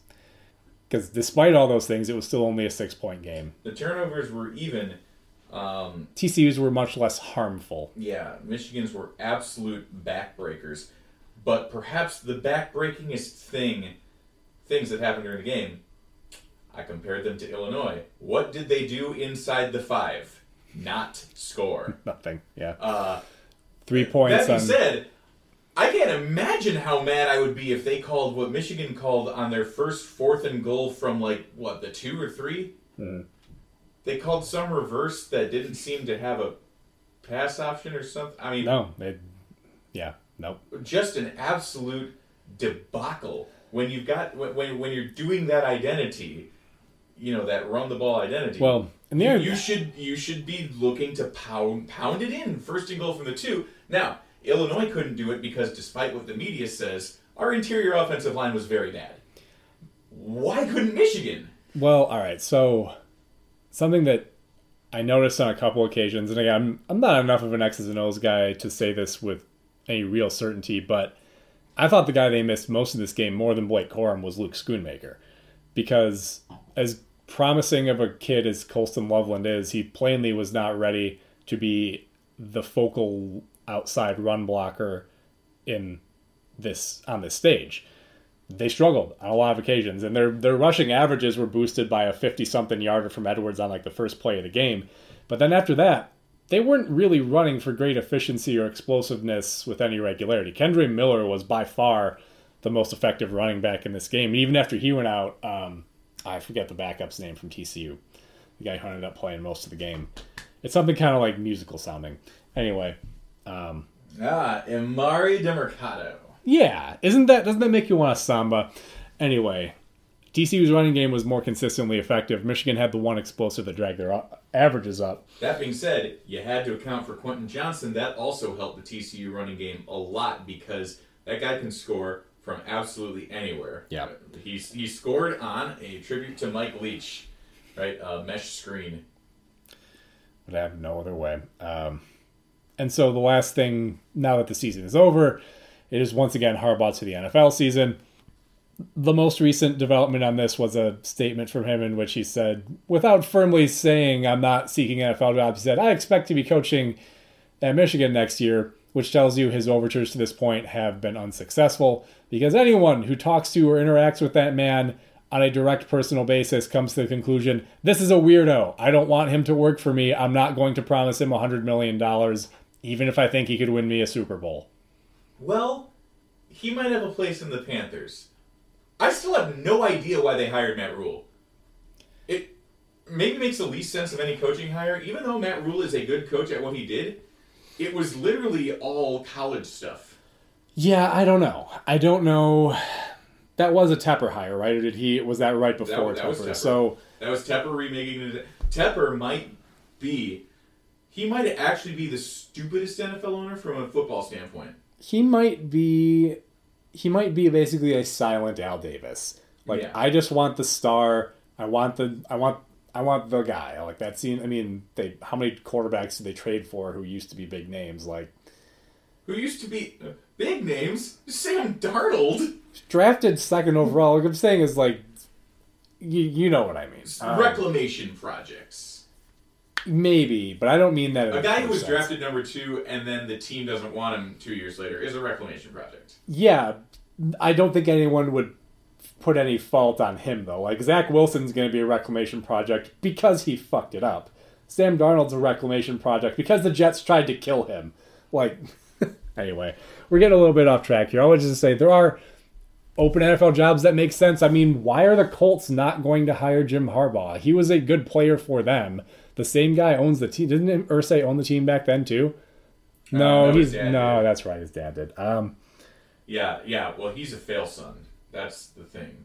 Because despite all those things, it was still only a six point game. the turnovers were even. Um, TCU's were much less harmful. Yeah, Michigan's were absolute backbreakers. But perhaps the backbreakingest thing, things that happened during the game, I compared them to Illinois. What did they do inside the five? Not score. Nothing. Yeah. Uh, Three points that being on. said, I can't imagine how mad I would be if they called what Michigan called on their first fourth and goal from like what the two or 3 Hmm. They called some reverse that didn't seem to have a pass option or something. I mean, no, they. Yeah. Nope. just an absolute debacle when you've got when when, you're doing that identity you know that run the ball identity Well, and the you, you should you should be looking to pound pound it in first and goal from the two now illinois couldn't do it because despite what the media says our interior offensive line was very bad why couldn't michigan Well, all right. So something that I noticed on a couple occasions, and again, I'm I'm not enough of an X's and O's guy to say this with any real certainty, but I thought the guy they missed most of this game more than Blake Corum was Luke Schoonmaker, because as promising of a kid as Colston Loveland is, he plainly was not ready to be the focal outside run blocker in this on this stage they struggled on a lot of occasions, and their their rushing averages were boosted by a fifty something yarder from Edwards on like the first play of the game. But then after that, they weren't really running for great efficiency or explosiveness with any regularity. Kendre Miller was by far the most effective running back in this game. Even after he went out, um, I forget the backup's name from TCU, the guy who ended up playing most of the game. It's something kind of like musical sounding. Anyway, um, ah Emari Demercado yeah, isn't that doesn't that make you want a samba? Anyway, TCU's running game was more consistently effective. Michigan had the one explosive that dragged their averages up. That being said, you had to account for Quentin Johnston. That also helped the TCU running game a lot because that guy can score from absolutely anywhere. Yeah. He's he scored on a tribute to Mike Leach, right? A mesh screen. Would have no other way. Um, and so the last thing, now that the season is over, it is once again Harbaugh to the NFL season the most recent development on this was a statement from him in which he said, without firmly saying I'm not seeking NFL jobs, he said, I expect to be coaching at Michigan next year, which tells you his overtures to this point have been unsuccessful because anyone who talks to or interacts with that man on a direct personal basis comes to the conclusion this is a weirdo. I don't want him to work for me. I'm not going to promise him $100 million, even if I think he could win me a Super Bowl. Well, he might have a place in the Panthers. I still have no idea why they hired Matt Rhule. It maybe makes the least sense of any coaching hire, even though Matt Rhule is a good coach at what he did. It was literally all college stuff. Yeah, I don't know. I don't know. That was a Tepper hire, right? Or did he? Was that right before that, that Tepper? Tepper? So that was Tepper remaking it. Tepper might be. He might actually be the stupidest NFL owner from a football standpoint. He might be he might be basically a silent Al Davis. Like yeah. I just want the star. I want the I want I want the guy. Like that scene. I mean, they how many quarterbacks did they trade for who used to be big names? Like who used to be big names? Sam Darnold drafted second overall. Like I'm saying is like you you know what I mean. Um, reclamation projects. Maybe, but I don't mean that. A guy who was sense. drafted number two and then the team doesn't want him two years later is a reclamation project. Yeah, I don't think anyone would put any fault on him though. Like Zach Wilson's going to be a reclamation project because he fucked it up. Sam Darnold's a reclamation project because the Jets tried to kill him. Like, anyway, we're getting a little bit off track here. I would just say there are open NFL jobs that make sense. I mean, why are the Colts not going to hire Jim Harbaugh? He was a good player for them the same guy owns the team. Didn't Irsay own the team back then too? No, uh, no he's no. Did. That's right. His dad did. Um, yeah, yeah. Well, he's a fail son. That's the thing.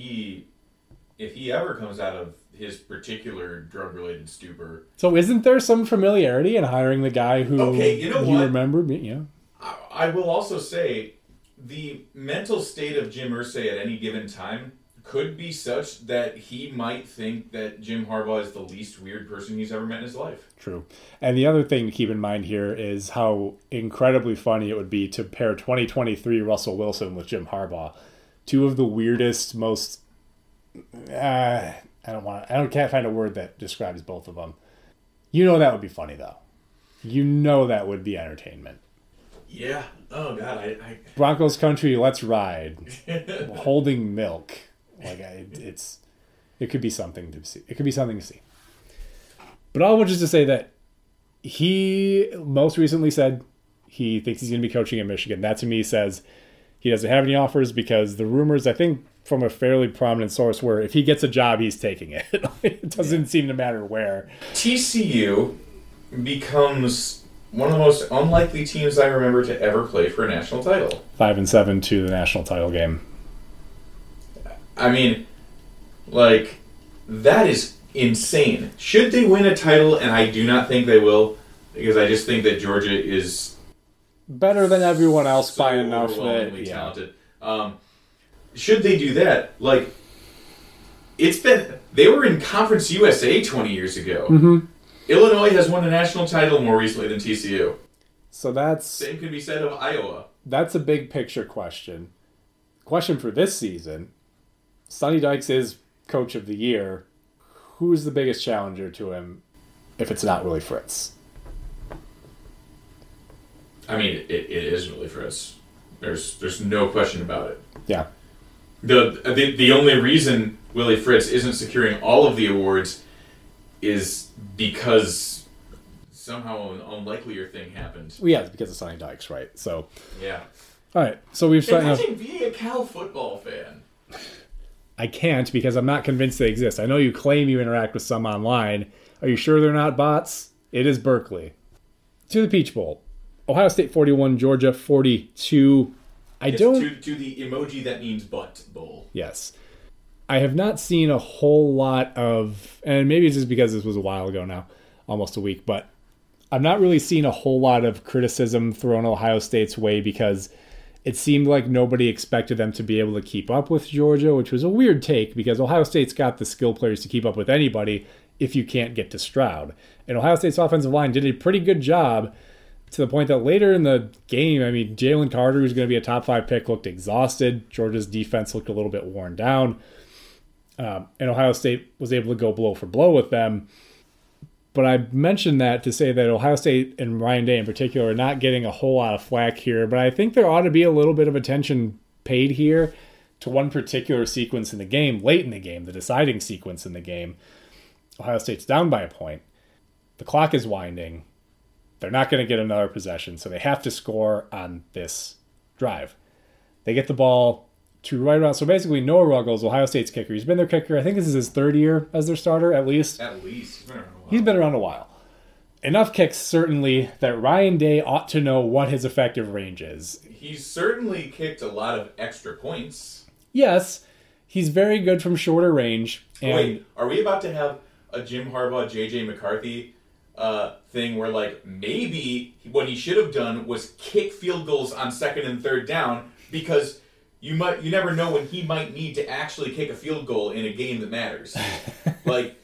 he, if he ever comes out of his particular drug related stupor. So isn't there some familiarity in hiring the guy who okay, you know you what? remember me? Yeah. I, I will also say the mental state of Jim Irsay at any given time could be such that he might think that Jim Harbaugh is the least weird person he's ever met in his life. True. And the other thing to keep in mind here is how incredibly funny it would be to pair 2023 Russell Wilson with Jim Harbaugh two of the weirdest, most uh, I don't want. I don't can't find a word that describes both of them. You know that would be funny though. You know that would be entertainment. Yeah. Oh God. I, I... Broncos country. Let's ride. Holding milk. Like I, it's. It could be something to see. It could be something to see. But all which is to say that he most recently said he thinks he's going to be coaching in Michigan. That to me says he doesn't have any offers because the rumors, I think, from a fairly prominent source, were if he gets a job, he's taking it. it doesn't yeah. seem to matter where. TCU becomes one of the most unlikely teams I remember to ever play for a national title. Five and seven to the national title game. I mean, like that is insane. Should they win a title, and I do not think they will, because I just think that Georgia is better than everyone else so by enough that yeah. talented. Um, should they do that? Like, it's been they were in Conference USA 20 years ago. Mm-hmm. Illinois has won a national title more recently than TCU. So that's same can be said of Iowa. That's a big picture question. Question for this season: Sonny Dykes is coach of the year. Who's the biggest challenger to him? If it's not really Fritz. I mean, it, it is really Fritz. There's there's no question about it. Yeah. the, the the only reason Willie Fritz isn't securing all of the awards is because somehow an unlikelier thing happened. Well, yeah, it's because of Sonny Dykes, right? So, Yeah. all right. So we've started. Imagine being a Cal football fan. I can't because I'm not convinced they exist. I know you claim you interact with some online. Are you sure they're not bots? It is Berkeley. To the Peach Bowl. Ohio State 41, Georgia 42. I It's don't. to, to the emoji that means butt bowl. Yes. I have not seen a whole lot of, and maybe it's just because this was a while ago now, almost a week, but I've not really seen a whole lot of criticism thrown Ohio State's way because it seemed like nobody expected them to be able to keep up with Georgia, which was a weird take because Ohio State's got the skill players to keep up with anybody if you can't get to Stroud. And Ohio State's offensive line did a pretty good job to the point that later in the game, I mean, Jalen Carter, who's going to be a top five pick, looked exhausted. Georgia's defense looked a little bit worn down. Um, and Ohio State was able to go blow for blow with them. But I mentioned that to say that Ohio State and Ryan Day in particular are not getting a whole lot of flack here, but I think there ought to be a little bit of attention paid here to one particular sequence in the game, late in the game, the deciding sequence in the game. Ohio State's down by a point. The clock is winding. They're not going to get another possession, so they have to score on this drive. They get the ball to right around. So basically, Noah Ruggles, Ohio State's kicker, he's been their kicker. I think this is his third year as their starter, at least. At least. I don't know. He's been around a while. Enough kicks, certainly, that Ryan Day ought to know what his effective range is. He's certainly kicked a lot of extra points. Yes, he's very good from shorter range. And Wait, are we about to have a Jim Harbaugh, JJ McCarthy uh, thing where, like, maybe what he should have done was kick field goals on second and third down because you might you never know when he might need to actually kick a field goal in a game that matters. like,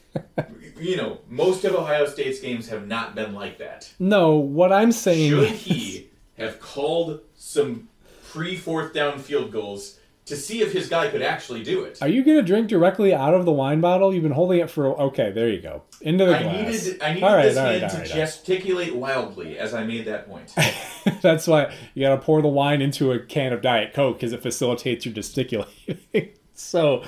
you know, most of Ohio State's games have not been like that. no, what I'm saying Should he have called some pre fourth down field goals to see if his guy could actually do it? Are you going to drink directly out of the wine bottle? You've been holding it for. Okay, there you go. Into the I glass. needed, I needed All right, this all right, man all to right. gesticulate wildly as I made that point. That's why you got to pour the wine into a can of Diet Coke because it facilitates your gesticulating. so,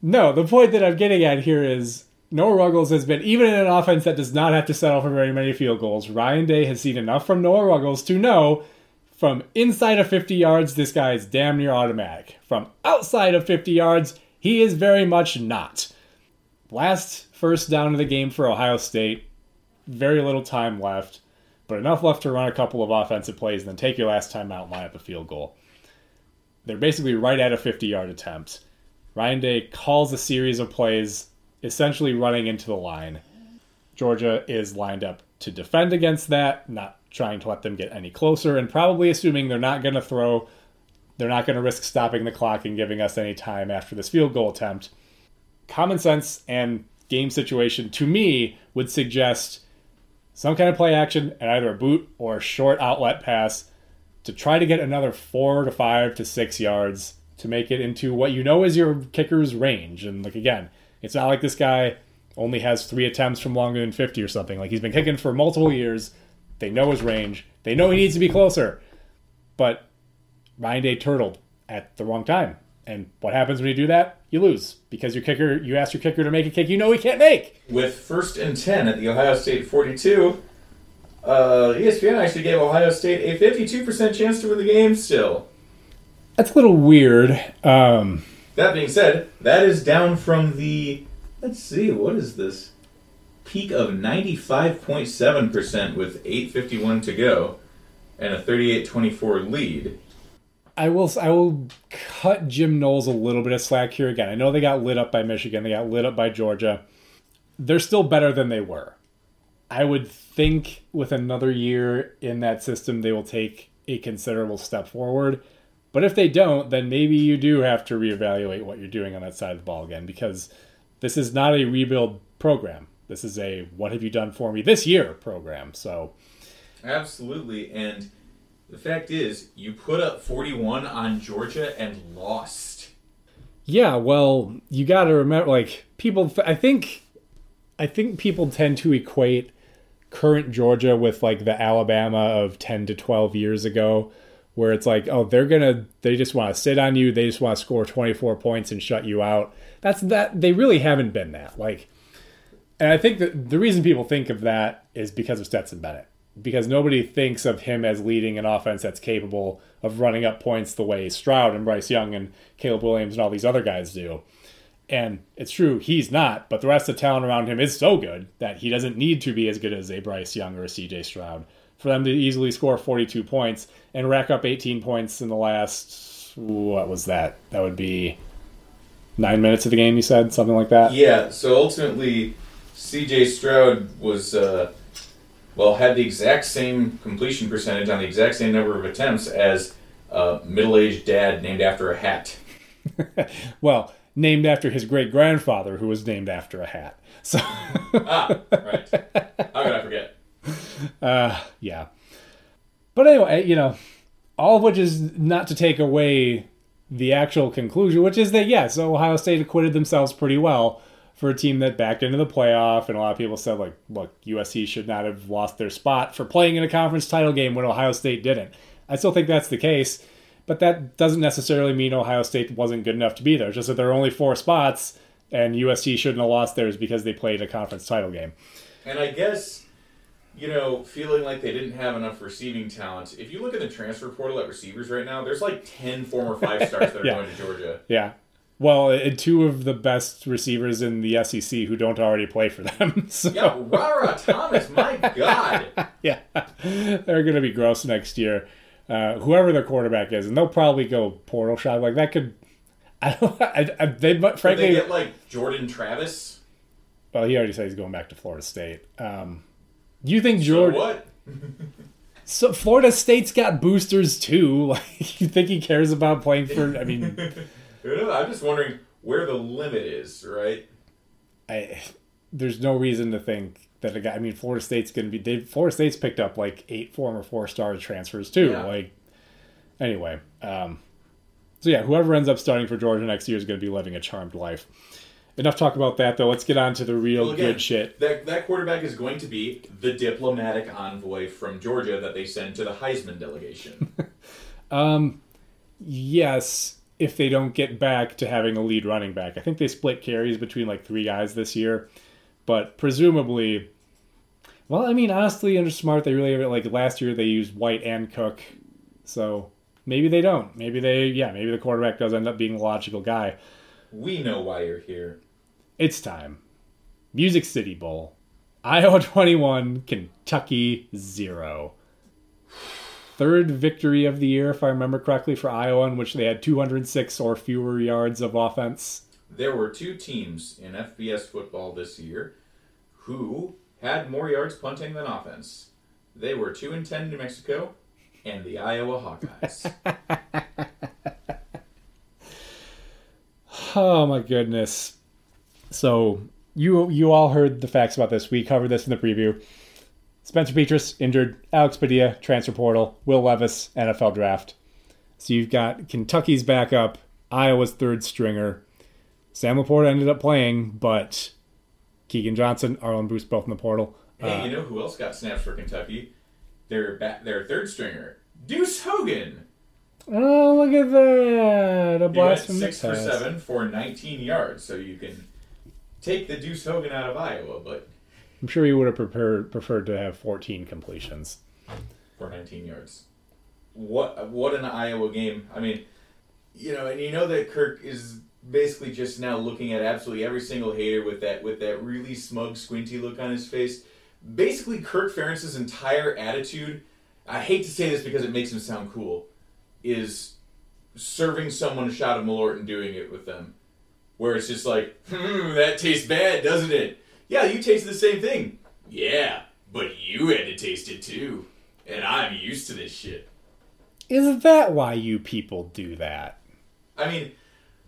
no, the point that I'm getting at here is Noah Ruggles has been, even in an offense that does not have to settle for very many field goals, Ryan Day has seen enough from Noah Ruggles to know from inside of 50 yards, this guy is damn near automatic. From outside of 50 yards, he is very much not. Last first down of the game for Ohio State, very little time left but enough left to run a couple of offensive plays and then take your last time out and line up a field goal. They're basically right at a 50 yard attempt. Ryan Day calls a series of plays, essentially running into the line. Georgia is lined up to defend against that, not trying to let them get any closer, and probably assuming they're not going to throw, they're not going to risk stopping the clock and giving us any time after this field goal attempt. Common sense and game situation, to me, would suggest some kind of play action and either a boot or a short outlet pass to try to get another four to five to six yards to make it into what you know is your kicker's range. And like again, it's not like this guy only has three attempts from longer than 50 or something. Like he's been kicking for multiple years. They know his range. They know he needs to be closer. But Ryan Day turtled at the wrong time. And what happens when you do that? You lose because your kicker, you ask your kicker to make a kick you know he can't make. With first and 10 at the Ohio State 42, uh, ESPN actually gave Ohio State a 52% chance to win the game still. That's a little weird. Um, That being said, that is down from the, let's see, what is this? Peak of 95.7% with 8.51 to go and a 38 24 lead. I will I will cut Jim Knowles a little bit of slack here again. I know they got lit up by Michigan, they got lit up by Georgia. They're still better than they were. I would think with another year in that system they will take a considerable step forward. But if they don't, then maybe you do have to reevaluate what you're doing on that side of the ball again because this is not a rebuild program. This is a what have you done for me this year program. So Absolutely. And the fact is, you put up 41 on Georgia and lost. Yeah, well, you got to remember, like people. I think, I think people tend to equate current Georgia with like the Alabama of ten to twelve years ago, where it's like, oh, they're gonna, they just want to sit on you, they just want to score 24 points and shut you out. That's that. They really haven't been that. Like, and I think that the reason people think of that is because of Stetson Bennett, because nobody thinks of him as leading an offense that's capable of running up points the way Stroud and Bryce Young and Caleb Williams and all these other guys do. And it's true, he's not, but the rest of the talent around him is so good that he doesn't need to be as good as a Bryce Young or a CJ Stroud for them to easily score 42 points and rack up 18 points in the last, what was that? That would be nine minutes of the game, you said? Something like that? Yeah, so ultimately, CJ Stroud was, uh, well, had the exact same completion percentage on the exact same number of attempts as a middle aged dad named after a hat. well, named after his great grandfather, who was named after a hat. So, ah, right. How could I forget? Uh, yeah. But anyway, you know, all of which is not to take away the actual conclusion, which is that yes, Ohio State acquitted themselves pretty well for a team that backed into the playoff, and a lot of people said like, look, USC should not have lost their spot for playing in a conference title game when Ohio State didn't. I still think that's the case, but that doesn't necessarily mean Ohio State wasn't good enough to be there. It's just that there are only four spots, and USC shouldn't have lost theirs because they played a conference title game. And I guess, you know, feeling like they didn't have enough receiving talent. If you look at the transfer portal at receivers right now, there's like ten former five stars that are Yeah. going to Georgia. Yeah. Well, and two of the best receivers in the SEC who don't already play for them. So, Yeah, Rara Thomas, my God. yeah, they're going to be gross next year. Uh, whoever their quarterback is, and they'll probably go portal shot like that. Could I don't? I, I, they Did frankly, they get like Jordan Travis? well, he already said he's going back to Florida State. Um, you think So Jordan? what? So Florida State's got boosters too. Like you think he cares about playing for? I mean, I don't know, I'm just wondering where the limit is, right? I, there's no reason to think that a guy. I mean, Florida State's going to be. They, Florida State's picked up like eight former four star transfers too. Yeah. Like, anyway, um, so yeah, whoever ends up starting for Georgia next year is going to be living a charmed life. Enough talk about that though. Let's get on to the real Well, again, good shit. That that quarterback is going to be the diplomatic envoy from Georgia that they send to the Heisman delegation. Um, yes, if they don't get back to having a lead running back, I think they split carries between like three guys this year, but presumably. Well, I mean, honestly, under smart, they really like last year they used White and Cook, so maybe they don't. Maybe they, yeah, maybe the quarterback does end up being the logical guy. we know why you're here. It's time. Music City Bowl. Iowa 21, Kentucky 0. Third victory of the year, if I remember correctly, for Iowa, in which they had 206 or fewer yards of offense. There were two teams in FBS football this year who had more yards punting than offense. They were 2 and 10 New Mexico and the Iowa Hawkeyes. Oh my goodness. So you you all heard the facts about this. We covered this in the preview. Spencer Petras injured, Alex Padilla transfer portal, Will Levis NFL draft. So you've got Kentucky's backup, Iowa's third stringer. Sam Laporta ended up playing, but Keagan Johnson, Arland Bruce both in the portal. hey, you know who else got snaps for Kentucky? Their ba- their third stringer, Deuce Hogan. Oh, look at that! A blast from the six for seven for 19 yards. So you can take the Deuce Hogan out of Iowa, but I'm sure he would have preferred preferred to have 14 completions. for 19 yards. What what an Iowa game! I mean, you know, and you know that Kirk is basically just now looking at absolutely every single hater with that with that really smug, squinty look on his face. Basically, Kirk Ferentz's entire attitude. I hate to say this because it makes him sound cool. Is serving someone a shot of Malort and doing it with them, where it's just like, hmm, that tastes bad, doesn't it? Yeah, you tasted the same thing. Yeah, but you had to taste it too. And I'm used to this shit. Is that why you people do that? I mean,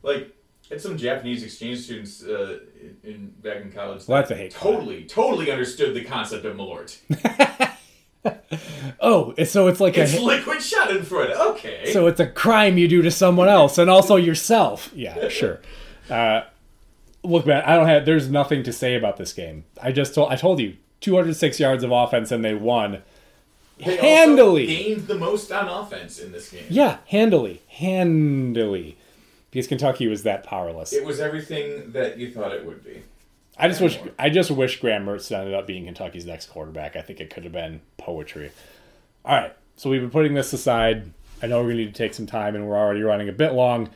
like, had some Japanese exchange students uh, in, in back in college. Well, that that's a hate crime. Totally, totally understood the concept of Malort. Oh, so it's like It's a liquid Schadenfreude. Okay. so it's a crime you do to someone else and also yourself. Yeah, sure. Uh, look, man, I don't have. There's nothing to say about this game. I just told I told you 206 yards of offense and they won. They handily. gained the most on offense in this game. Yeah, handily, handily, because Kentucky was that powerless. It was everything that you thought it would be. I just wish I just wish Graham Mertz ended up being Kentucky's next quarterback. I think it could have been poetry. All right, so we've been putting this aside. I know we're going to need to take some time, and we're already running a bit long.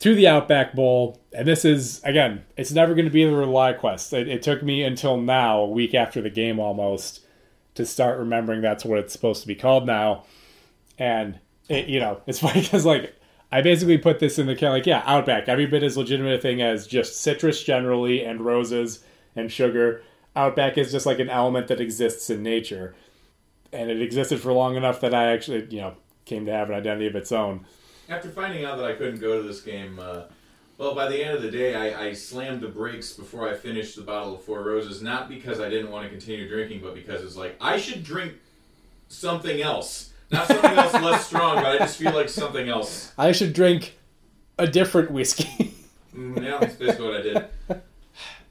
To the Outback Bowl, and this is again, it's never going to be the ReliaQuest. It, it took me until now, a week after the game almost, to start remembering that's what it's supposed to be called now. And it, you know, it's funny because like I basically put this in the kind of like yeah, Outback, every bit as legitimate a thing as just citrus generally and roses and sugar. Outback is just like an element that exists in nature, and it existed for long enough that I actually you know came to have an identity of its own. After finding out that I couldn't go to this game, uh, well, by the end of the day, I, I slammed the brakes before I finished the bottle of Four Roses. Not because I didn't want to continue drinking, but because it's like I should drink something else. Not something else less strong, but I just feel like something else. I should drink a different whiskey. Mm, yeah, that's basically what I did.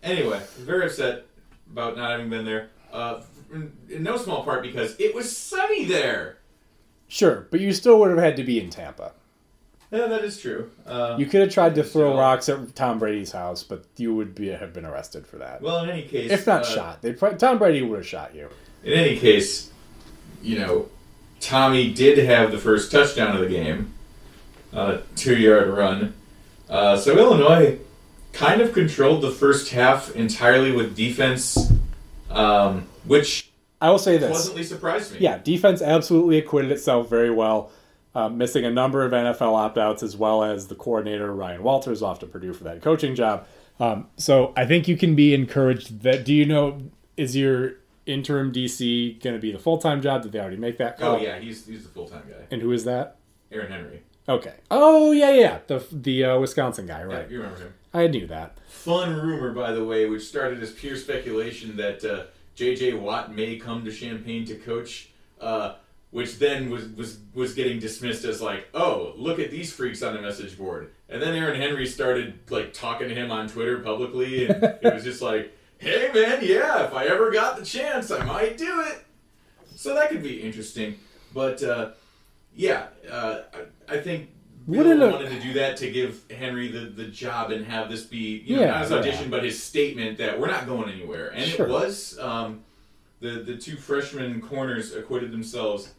Anyway, very upset about not having been there. Uh, in, in no small part because it was sunny there. sure, but you still would have had to be in Tampa. Yeah, that is true. Uh, You could have tried to throw rocks at Tom Brady's house, but you would be have been arrested for that. well, in any case, if not uh, shot, they Tom Brady would have shot you. In any case, you know, Tommy did have the first touchdown of the game, uh, two yard run. Uh, so Illinois kind of controlled the first half entirely with defense, um, which I will say this: pleasantly surprised me. yeah, defense absolutely acquitted itself very well, uh, missing a number of NFL opt outs as well as the coordinator Ryan Walters off to Purdue for that coaching job. Um, so I think you can be encouraged. That do you know is your interim DC going to be the full time job? Did they already make that call? Oh yeah, he's he's the full time guy, And who is that? Aaron Henry. Okay. Oh yeah, yeah, yeah. the the uh, Wisconsin guy, Yeah, right? you remember him. I knew that. Fun rumor, by the way, which started as pure speculation that uh, J.J. Watt may come to Champaign to coach, uh, which then was, was was getting dismissed as like, oh, look at these freaks on the message board. And then Aaron Henry started like talking to him on Twitter publicly, and it was just like, hey man, yeah, if I ever got the chance, I might do it. So that could be interesting, but uh, yeah, uh, I, I think. Bill Wouldn't wanted to do that to give Henry the, the job and have this be you know Yeah, not his yeah. audition but his statement that we're not going anywhere and Sure. it was um, the the two freshman corners acquitted themselves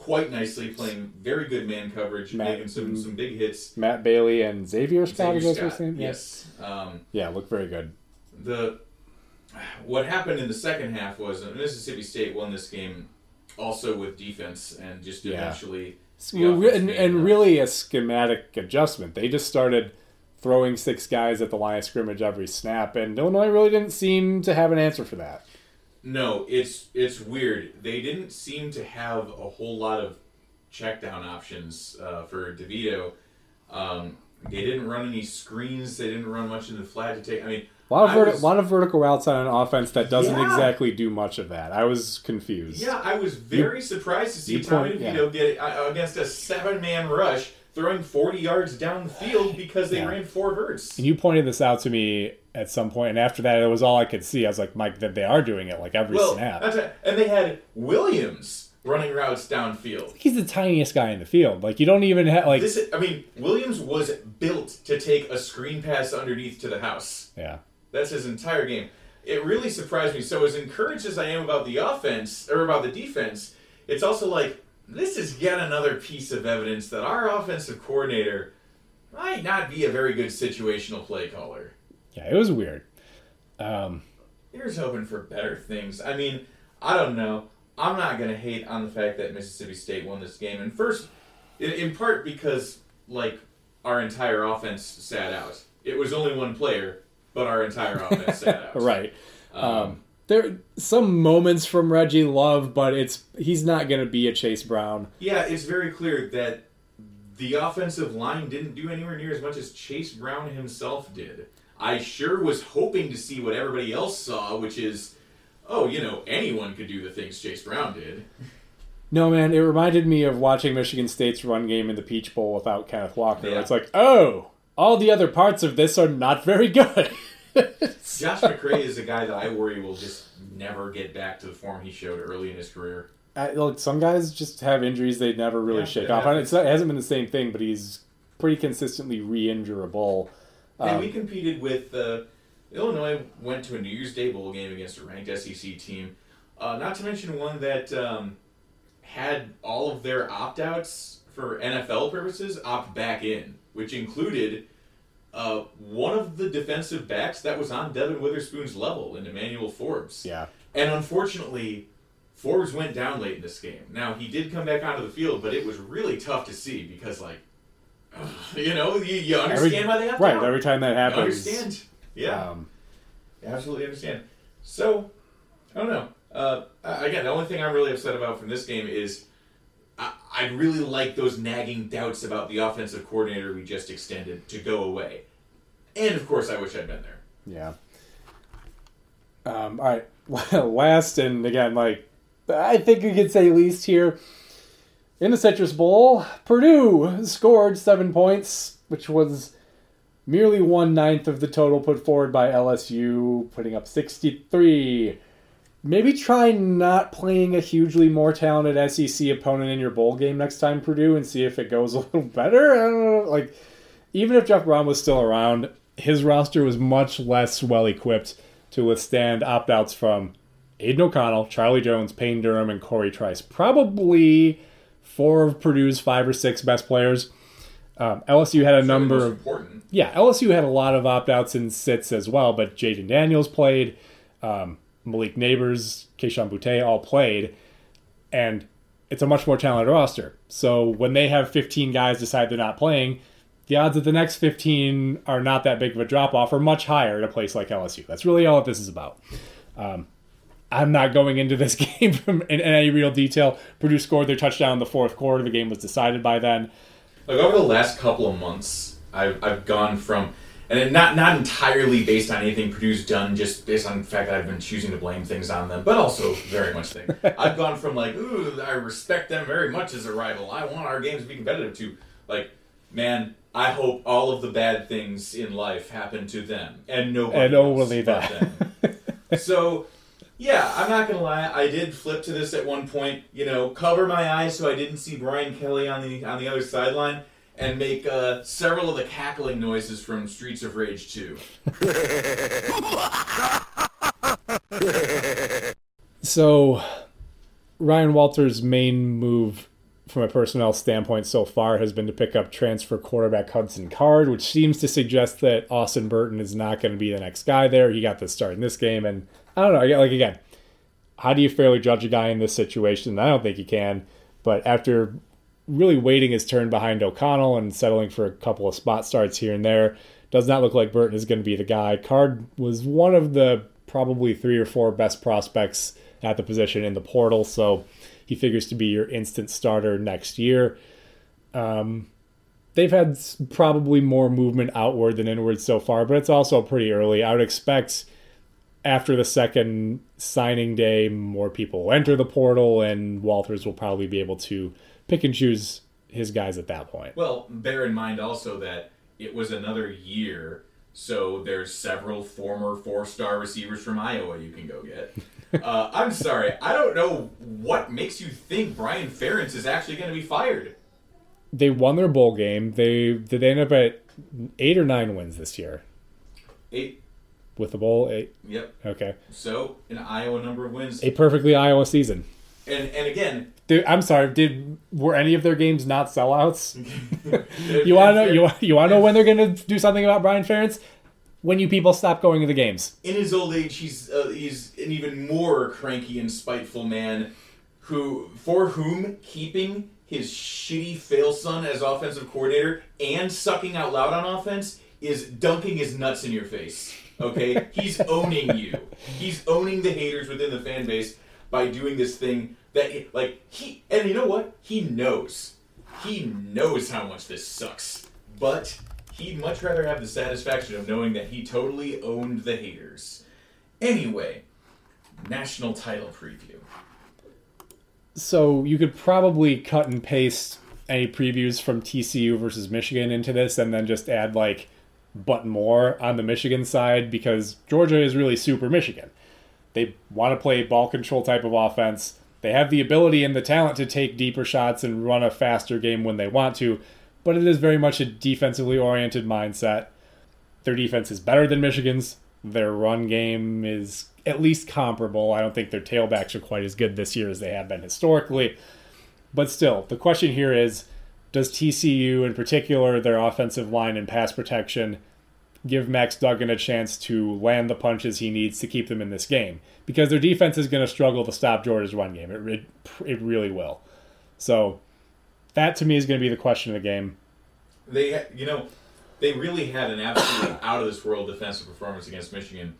quite nicely playing very good man coverage Matt- making some some big hits Matt Bailey and Xavier Scott. Xavier Scott, yes um, Yeah, look very good. the what happened in the second half was uh, Mississippi State won this game also with defense and just Yeah. eventually the Well, re- offense and, and really a schematic adjustment. They just started throwing six guys at the line of scrimmage every snap, and Illinois really didn't seem to have an answer for that. No, it's it's weird. They didn't seem to have a whole lot of check down options uh, for DeVito. Um, they didn't run any screens. They didn't run much in the flat to take. I mean, A lot of verti- was- lot of vertical routes on an offense that doesn't Yeah. exactly do much of that. I was confused. yeah, I was very surprised to see you Tommy point- DeVito get uh, against a seven man rush, throwing forty yards down the field because they Yeah. ran four verts. And you pointed this out to me at some point, and after that, it was all I could see. I was like, Mike, that they are doing it like every Well, snap. that's a, and they had Williams running routes downfield. He's the tiniest guy in the field. Like you don't even have like This, is, I mean, Williams was built to take a screen pass underneath to the house. yeah. That's his entire game. It really surprised me. So as encouraged as I am about the offense or about the defense, it's also like this is yet another piece of evidence that our offensive coordinator might not be a very good situational play caller. Yeah, it was weird. Um, Here's hoping for better things. I mean, I don't know. I'm not going to hate on the fact that Mississippi State won this game. And first, in, in part because, like, our entire offense sat out. It was only one player, but our entire offense sat out. right. Um, there some moments from Reggie Love, but it's he's not going to be a Chase Brown. Yeah, it's very clear that the offensive line didn't do anywhere near as much as Chase Brown himself did. I sure was hoping to see what everybody else saw, which is, oh, you know, anyone could do the things Chase Brown did. No, man, it reminded me of watching Michigan State's run game in the Peach Bowl without Kenneth Walker. Yeah. It's like, oh, all the other parts of this are not very good. Josh McCray is a guy that I worry will just never get back to the form he showed early in his career. I, look, some guys just have injuries they never really Yeah, shake off. Happens. it's not, it hasn't been the same thing, but he's pretty consistently re-injurable. Hey, Um, we competed with uh, Illinois. Went to a New Year's Day bowl game against a ranked SEC team. Uh, not to mention one that um, had all of their opt-outs for NFL purposes opt back in, which included uh, one of the defensive backs that was on Devon Witherspoon's level in Emmanuel Forbes. Yeah. And unfortunately, Forbes went down late in this game. Now he did come back onto the field, but it was really tough to see because, like, you know, you, you understand Every- why they have right, down. every time that I happens. understand. Yeah, Um, absolutely understand. So, I don't know. Uh, again, the only thing I'm really upset about from this game is I, I really like those nagging doubts about the offensive coordinator we just extended to go away. And of course, I wish I'd been there. Yeah. Um, all right. Last, and again, like, I think you could say least here. In the Citrus Bowl, Purdue scored seven points, which was merely one ninth of the total put forward by LSU, putting up 63. Maybe try not playing a hugely more talented SEC opponent in your bowl game next time, Purdue, and see if it goes a little better. I don't know. Like, even if Jeff Brohm was still around, his roster was much less well equipped to withstand opt outs from Aidan O'Connell, Charlie Jones, Payne Durham, and Corey Trice. Probably four of Purdue's five or six best players. Um, LSU had a number of important. yeah, LSU had a lot of opt outs and sits as well, but Jayden Daniels played, um, Malik Nabers, Kayshon Boutte all played, and it's a much more talented roster. So when they have 15 guys decide they're not playing, the odds that the next 15 are not that big of a drop off are much higher at a place like LSU. That's really all that this is about. Um, I'm not going into this game from, in, any real detail. Purdue scored their touchdown in the fourth quarter. The game was decided by then. Like over the last couple of months, I've, I've gone from, and not not entirely based on anything Purdue's done, just based on the fact that I've been choosing to blame things on them, but also very much thing. I've gone from like, ooh, I respect them very much as a rival. I want our games to be competitive. To like, man, I hope all of the bad things in life happen to them and nobody And only that. them. so yeah, I'm not gonna lie. I did flip to this at one point. You know, cover my eyes so I didn't see Brian Kelly on the on the other sideline, and make uh, several of the cackling noises from Streets of Rage 2. So, Ryan Walters' main move from a personnel standpoint so far has been to pick up transfer quarterback Hudson Card, which seems to suggest that Austin Burton is not going to be the next guy there. He got the start in this game, and I don't know. Like again, how do you fairly judge a guy in this situation? I don't think you can. But after really waiting his turn behind O'Connell and settling for a couple of spot starts here and there, does not look like Burton is going to be the guy. Card was one of the probably three or four best prospects at the position in the portal, so he figures to be your instant starter next year. Um, they've had probably more movement outward than inward so far, but it's also pretty early. I would expect after the second signing day, more people will enter the portal, and Walters will probably be able to pick and choose his guys at that point. Well, bear in mind also that it was another year, so there's several former four-star receivers from Iowa you can go get. uh, I'm sorry, I don't know what makes you think Brian Ferentz is actually going to be fired. They won their bowl game. They did they end up at eight or nine wins this year Eight, with the bowl. Eight. yep. Okay, So an Iowa number of wins, a perfectly Iowa season. and and again, Dude, I'm sorry. Did were any of their games not sellouts? You want to know? You, you want to know when they're going to do something about Brian Ferentz? When you people stop going to the games. in his old age, he's uh, he's an even more cranky and spiteful man, who for whom keeping his shitty fail son as offensive coordinator and sucking out loud on offense is dunking his nuts in your face. Okay, he's owning you. He's owning the haters within the fan base by doing this thing that like he and you know what? He knows. He knows how much this sucks. But he'd much rather have the satisfaction of knowing that he totally owned the haters. Anyway national title preview. So you could probably cut and paste any previews from TCU versus Michigan into this, and then just add like but more on the Michigan side because Georgia is really super Michigan. They want to play ball control type of offense. They have the ability and the talent to take deeper shots and run a faster game when they want to, but it is very much a defensively oriented mindset. Their defense is better than Michigan's. Their run game is at least comparable. I don't think their tailbacks are quite as good this year as they have been historically. But still, the question here is does TCU, in particular, their offensive line and pass protection, give Max Duggan a chance to land the punches he needs to keep them in this game? Because their defense is going to struggle to stop Georgia's run game. It, it, it really will. So that to me is going to be the question of the game. They, you know, they really had an absolute out of this world defensive performance against Michigan,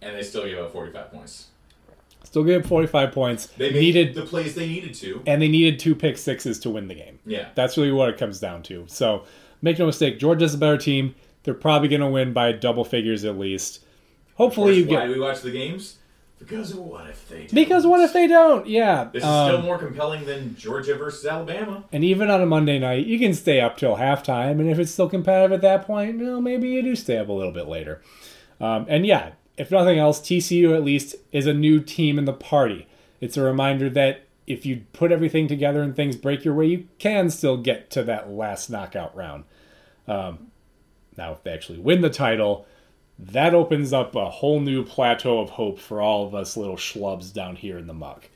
and they still gave up 45 points. Still gave 45 points. They made needed the plays they needed to. and they needed two pick sixes to win the game. Yeah. That's really what it comes down to. So make no mistake, Georgia's a better team. They're probably going to win by double figures at least. Hopefully you get. Why do we watch the games? Because what if they don't? because what if they don't? Yeah. This is Um, still more compelling than Georgia versus Alabama. and even on a Monday night, you can stay up till halftime, and if it's still competitive at that point, you know, maybe you do stay up a little bit later. Um, and yeah, if nothing else, TCU at least is a new team in the party. It's a reminder that if you put everything together and things break your way, you can still get to that last knockout round. Um, now, if they actually win the title, that opens up a whole new plateau of hope for all of us little schlubs down here in the muck.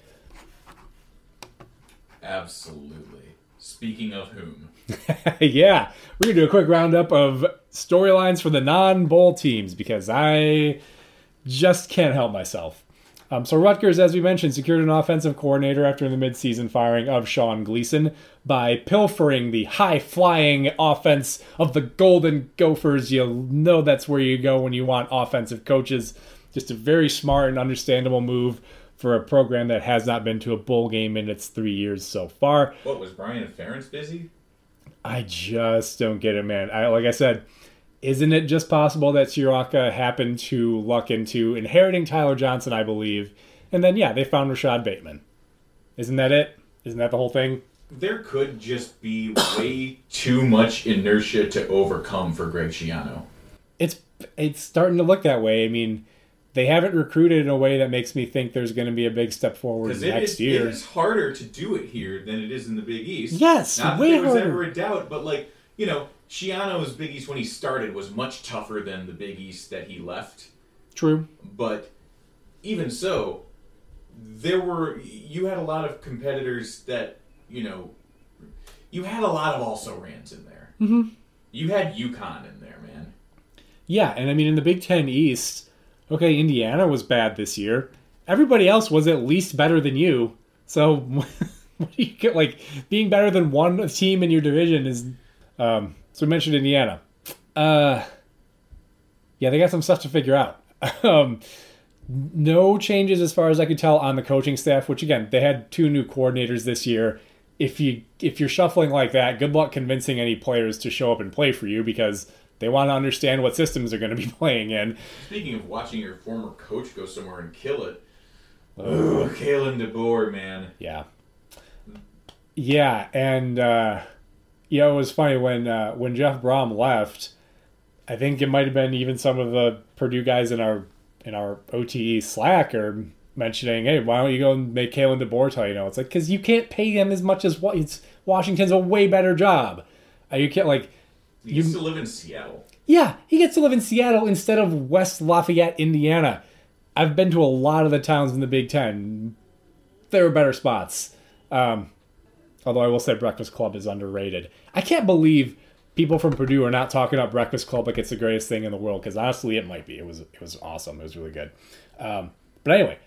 Absolutely. Speaking of whom, yeah, we're gonna do a quick roundup of storylines for the non-bowl teams because I just can't help myself. Um, so Rutgers, as we mentioned, secured an offensive coordinator after the midseason firing of Sean Gleason by pilfering the high-flying offense of the Golden Gophers. You know that's where you go when you want offensive coaches. Just a very smart and understandable move for a program that has not been to a bowl game in its three years so far. what was Brian Ferentz busy? I just don't get it, man. I like I said, isn't it just possible that Ciarrocca happened to luck into inheriting Tyler Johnson, I believe, and then yeah, they found Rashod Bateman. Isn't that it? Isn't that the whole thing? There could just be way too much inertia to overcome for Greg Schiano. It's it's starting to look that way. I mean, they haven't recruited in a way that makes me think there's going to be a big step forward next is, year. it is harder to do it here than it is in the Big East. Yes, Not way that there was harder. ever a doubt, but like, you know, Schiano's Big East when he started was much tougher than the Big East that he left. True. But even so, there were you had a lot of competitors that you know you had a lot of also rans in there. Mm-hmm. You had UConn in there, man. Yeah, and I mean in the Big Ten East, okay, Indiana was bad this year. Everybody else was at least better than you. So what do you get like being better than one team in your division is um so we mentioned Indiana. Uh yeah, they got some stuff to figure out. um no changes as far as I could tell on the coaching staff, which again, they had two new coordinators this year. If you if you're shuffling like that, good luck convincing any players to show up and play for you because they want to understand what systems they're going to be playing in. Speaking of watching your former coach go somewhere and kill it, oh, Kalen DeBoer, man. Yeah. Yeah, and uh you know, it was funny when uh when Jeff Brohm left, I think it might have been even some of the Purdue guys in our in our OTE Slack are mentioning, "Hey, why don't you go and make Kalen DeBoer tell you no?" It's like because you can't pay him as much as what it's Washington's a way better job. Uh, you can't like He used to live in Seattle. yeah, he gets to live in Seattle instead of West Lafayette, Indiana. I've been to a lot of the towns in the Big Ten. There are better spots. Um, although I will say Breakfast Club is underrated. I can't believe people from Purdue are not talking about Breakfast Club like it's the greatest thing in the world. Because honestly, it might be. It was it was awesome. It was really good. Um, but anyway,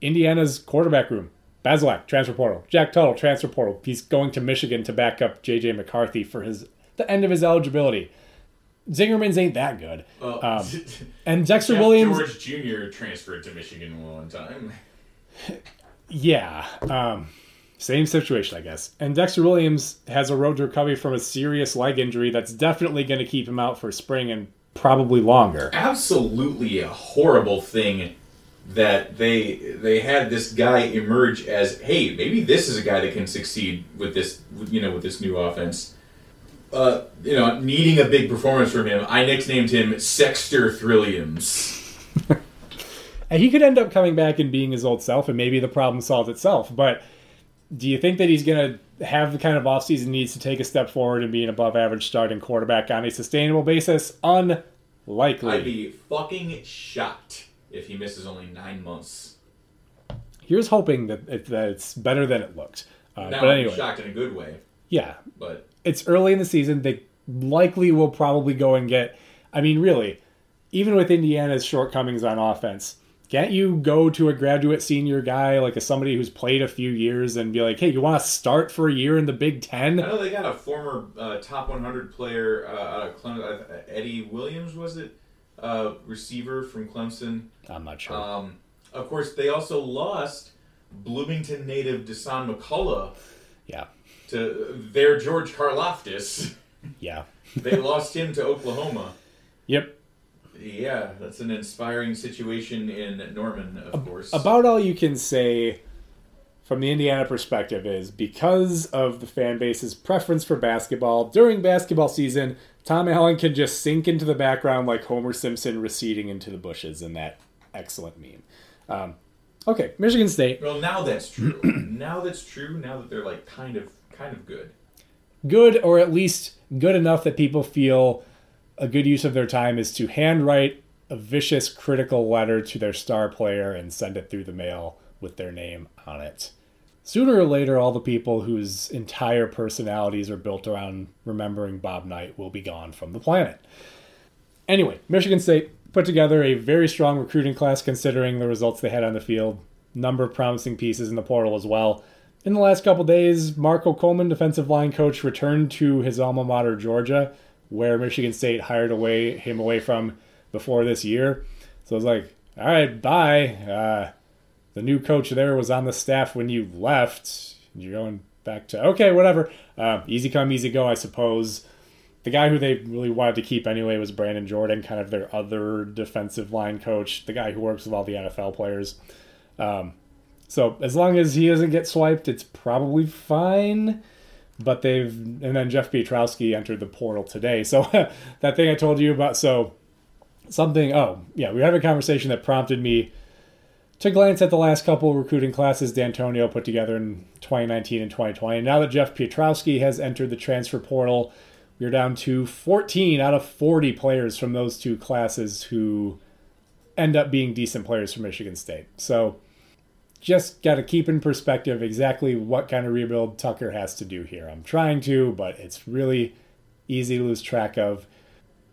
Indiana's quarterback room. Bazelak, transfer portal. Jack Tuttle, transfer portal. He's going to Michigan to back up J.J. McCarthy for his the end of his eligibility. Zingerman's ain't that good. Well, And Dexter Jeff Williams, George Jr. transferred to Michigan one time. yeah, um, same situation, I guess. And Dexter Williams has a road to recovery from a serious leg injury that's definitely going to keep him out for spring and probably longer. absolutely a horrible thing that they they had this guy emerge as hey maybe this is a guy that can succeed with this you know with this new offense uh, you know, needing a big performance from him, I nicknamed him Sexter Thrilliums. And he could end up coming back and being his old self, and maybe the problem solves itself. But do you think that he's going to have the kind of offseason needs to take a step forward and be an above average starting quarterback on a sustainable basis? Unlikely. I'd be fucking shocked if he misses only nine months. Here's hoping that, it, that it's better than it looked. Uh, Now but I'm anyway, shocked in a good way, yeah, but it's early in the season. They likely will probably go and get. I mean, really, even with Indiana's shortcomings on offense, can't you go to a graduate senior guy like a somebody who's played a few years and be like, "Hey, you want to start for a year in the Big Ten? I know they got a former uh, top 100 player uh, out of Clemson, uh, Eddie Williams, was it? Uh, receiver from Clemson. I'm not sure. Um, of course, they also lost Bloomington native Dasan McCullough yeah, to their George Karlaftis. yeah, they lost him to Oklahoma. yep. Yeah, that's an inspiring situation in Norman, of course. About all you can say from the Indiana perspective is because of the fan base's preference for basketball during basketball season, Tom Allen can just sink into the background like Homer Simpson receding into the bushes in that excellent meme. Um, okay, Michigan State, well, now that's true. now that's true. Now that they're like kind of, kind of good. good or at least good enough that people feel a good use of their time is to handwrite a vicious critical letter to their star player and send it through the mail with their name on it. Sooner or later, all the people whose entire personalities are built around remembering Bob Knight will be gone from the planet. Anyway, Michigan State put together a very strong recruiting class considering the results they had on the field. Number of promising pieces in the portal as well. In the last couple days, Marco Coleman, defensive line coach, returned to his alma mater, Georgia, where Michigan State hired away him away from before this year. So I was like, all right, bye. Uh, the new coach there was on the staff when you left. You're going back to okay, whatever. Uh, easy come, easy go, I suppose. The guy who they really wanted to keep anyway was Brandon Jordan, kind of their other defensive line coach, the guy who works with all the NFL players. Um, so as long as he doesn't get swiped, it's probably fine. But they've and then Jeff Pietrowski entered the portal today. So that thing I told you about. So something. Oh yeah, we had a conversation that prompted me to glance at the last couple recruiting classes D'Antonio put together in 2019 and 2020. And Now that Jeff Pietrowski has entered the transfer portal, we're down to 14 out of 40 players from those two classes who end up being decent players for Michigan State. So just got to keep in perspective exactly what kind of rebuild Tucker has to do here. I'm trying to, but it's really easy to lose track of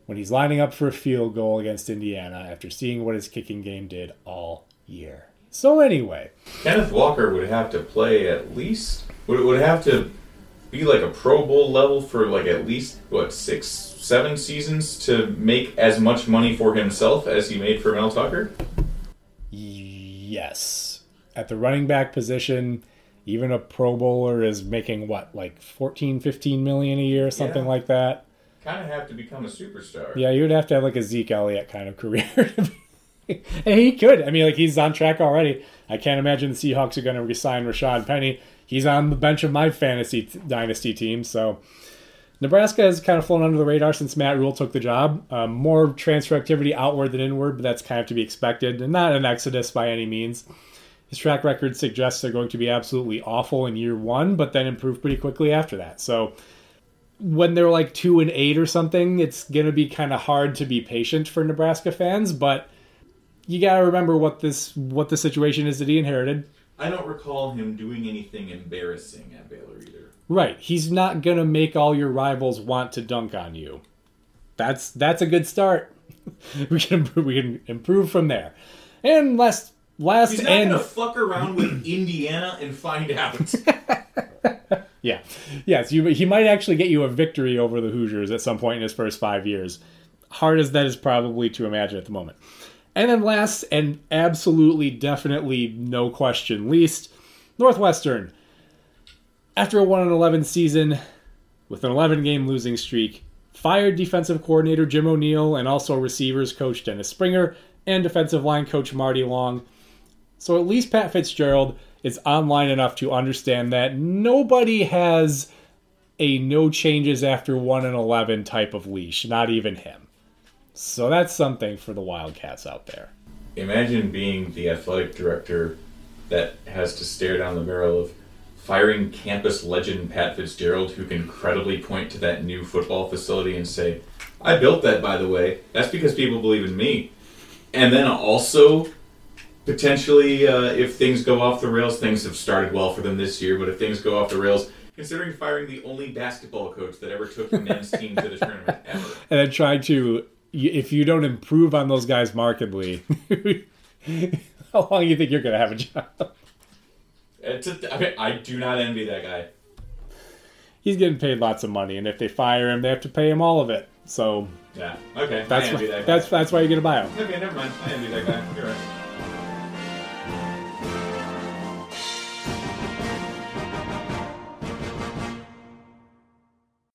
when he's lining up for a field goal against Indiana after seeing what his kicking game did all year. So anyway, Kenneth Walker would have to play at least would would have to be like a Pro Bowl level for like at least what six, seven seasons to make as much money for himself as he made for Mel Tucker. yes, at the running back position, even a Pro Bowler is making what like 14, 15 million a year, something Yeah. like that. Kind of have to become a superstar. Yeah, you would have to have like a Zeke Elliott kind of career. and he could. I mean, like he's on track already. I can't imagine the Seahawks are going to resign Rashaad Penny. He's on the bench of my fantasy t- dynasty team. So Nebraska has kind of flown under the radar since Matt Rhule took the job. Um, more transfer activity outward than inward, but that's kind of to be expected, and not an exodus by any means. His track record suggests they're going to be absolutely awful in year one, but then improve pretty quickly after that. So when they're like two and eight or something, it's going to be kind of hard to be patient for Nebraska fans. But you got to remember what this what the situation is that he inherited. I don't recall him doing anything embarrassing at Baylor either. Right, he's not going to make all your rivals want to dunk on you. That's that's a good start. we can improve, we can improve from there. And last last He's not and gonna fuck around with Indiana and find out. Yeah, yes, you, he might actually get you a victory over the Hoosiers at some point in his first five years. Hard as that is probably to imagine at the moment. And then last, and absolutely, definitely, no question least, Northwestern. After a 1 11 season with an 11 game losing streak, fired defensive coordinator Jim O'Neil and also receivers coach Dennis Springer and defensive line coach Marty Long. So at least Pat Fitzgerald is online enough to understand that nobody has a no changes after 1 and 11 type of leash, not even him. So that's something for the Wildcats out there. Imagine being the athletic director that has to stare down the barrel of firing campus legend Pat Fitzgerald, who can credibly point to that new football facility and say, I built that, by the way. That's because people believe in me. And then also, potentially, uh, if things go off the rails, things have started well for them this year, but if things go off the rails, considering firing the only basketball coach that ever took the men's team to the tournament ever. And then trying to, if you don't improve on those guys markedly, how long do you think you're going to have a job? It's a, I, mean, I do not envy that guy. He's getting paid lots of money, and if they fire him, they have to pay him all of it. So Yeah, okay. that's why, that guy. that's that's why you're gonna buy him. Okay, never mind. I envy that guy. You're right.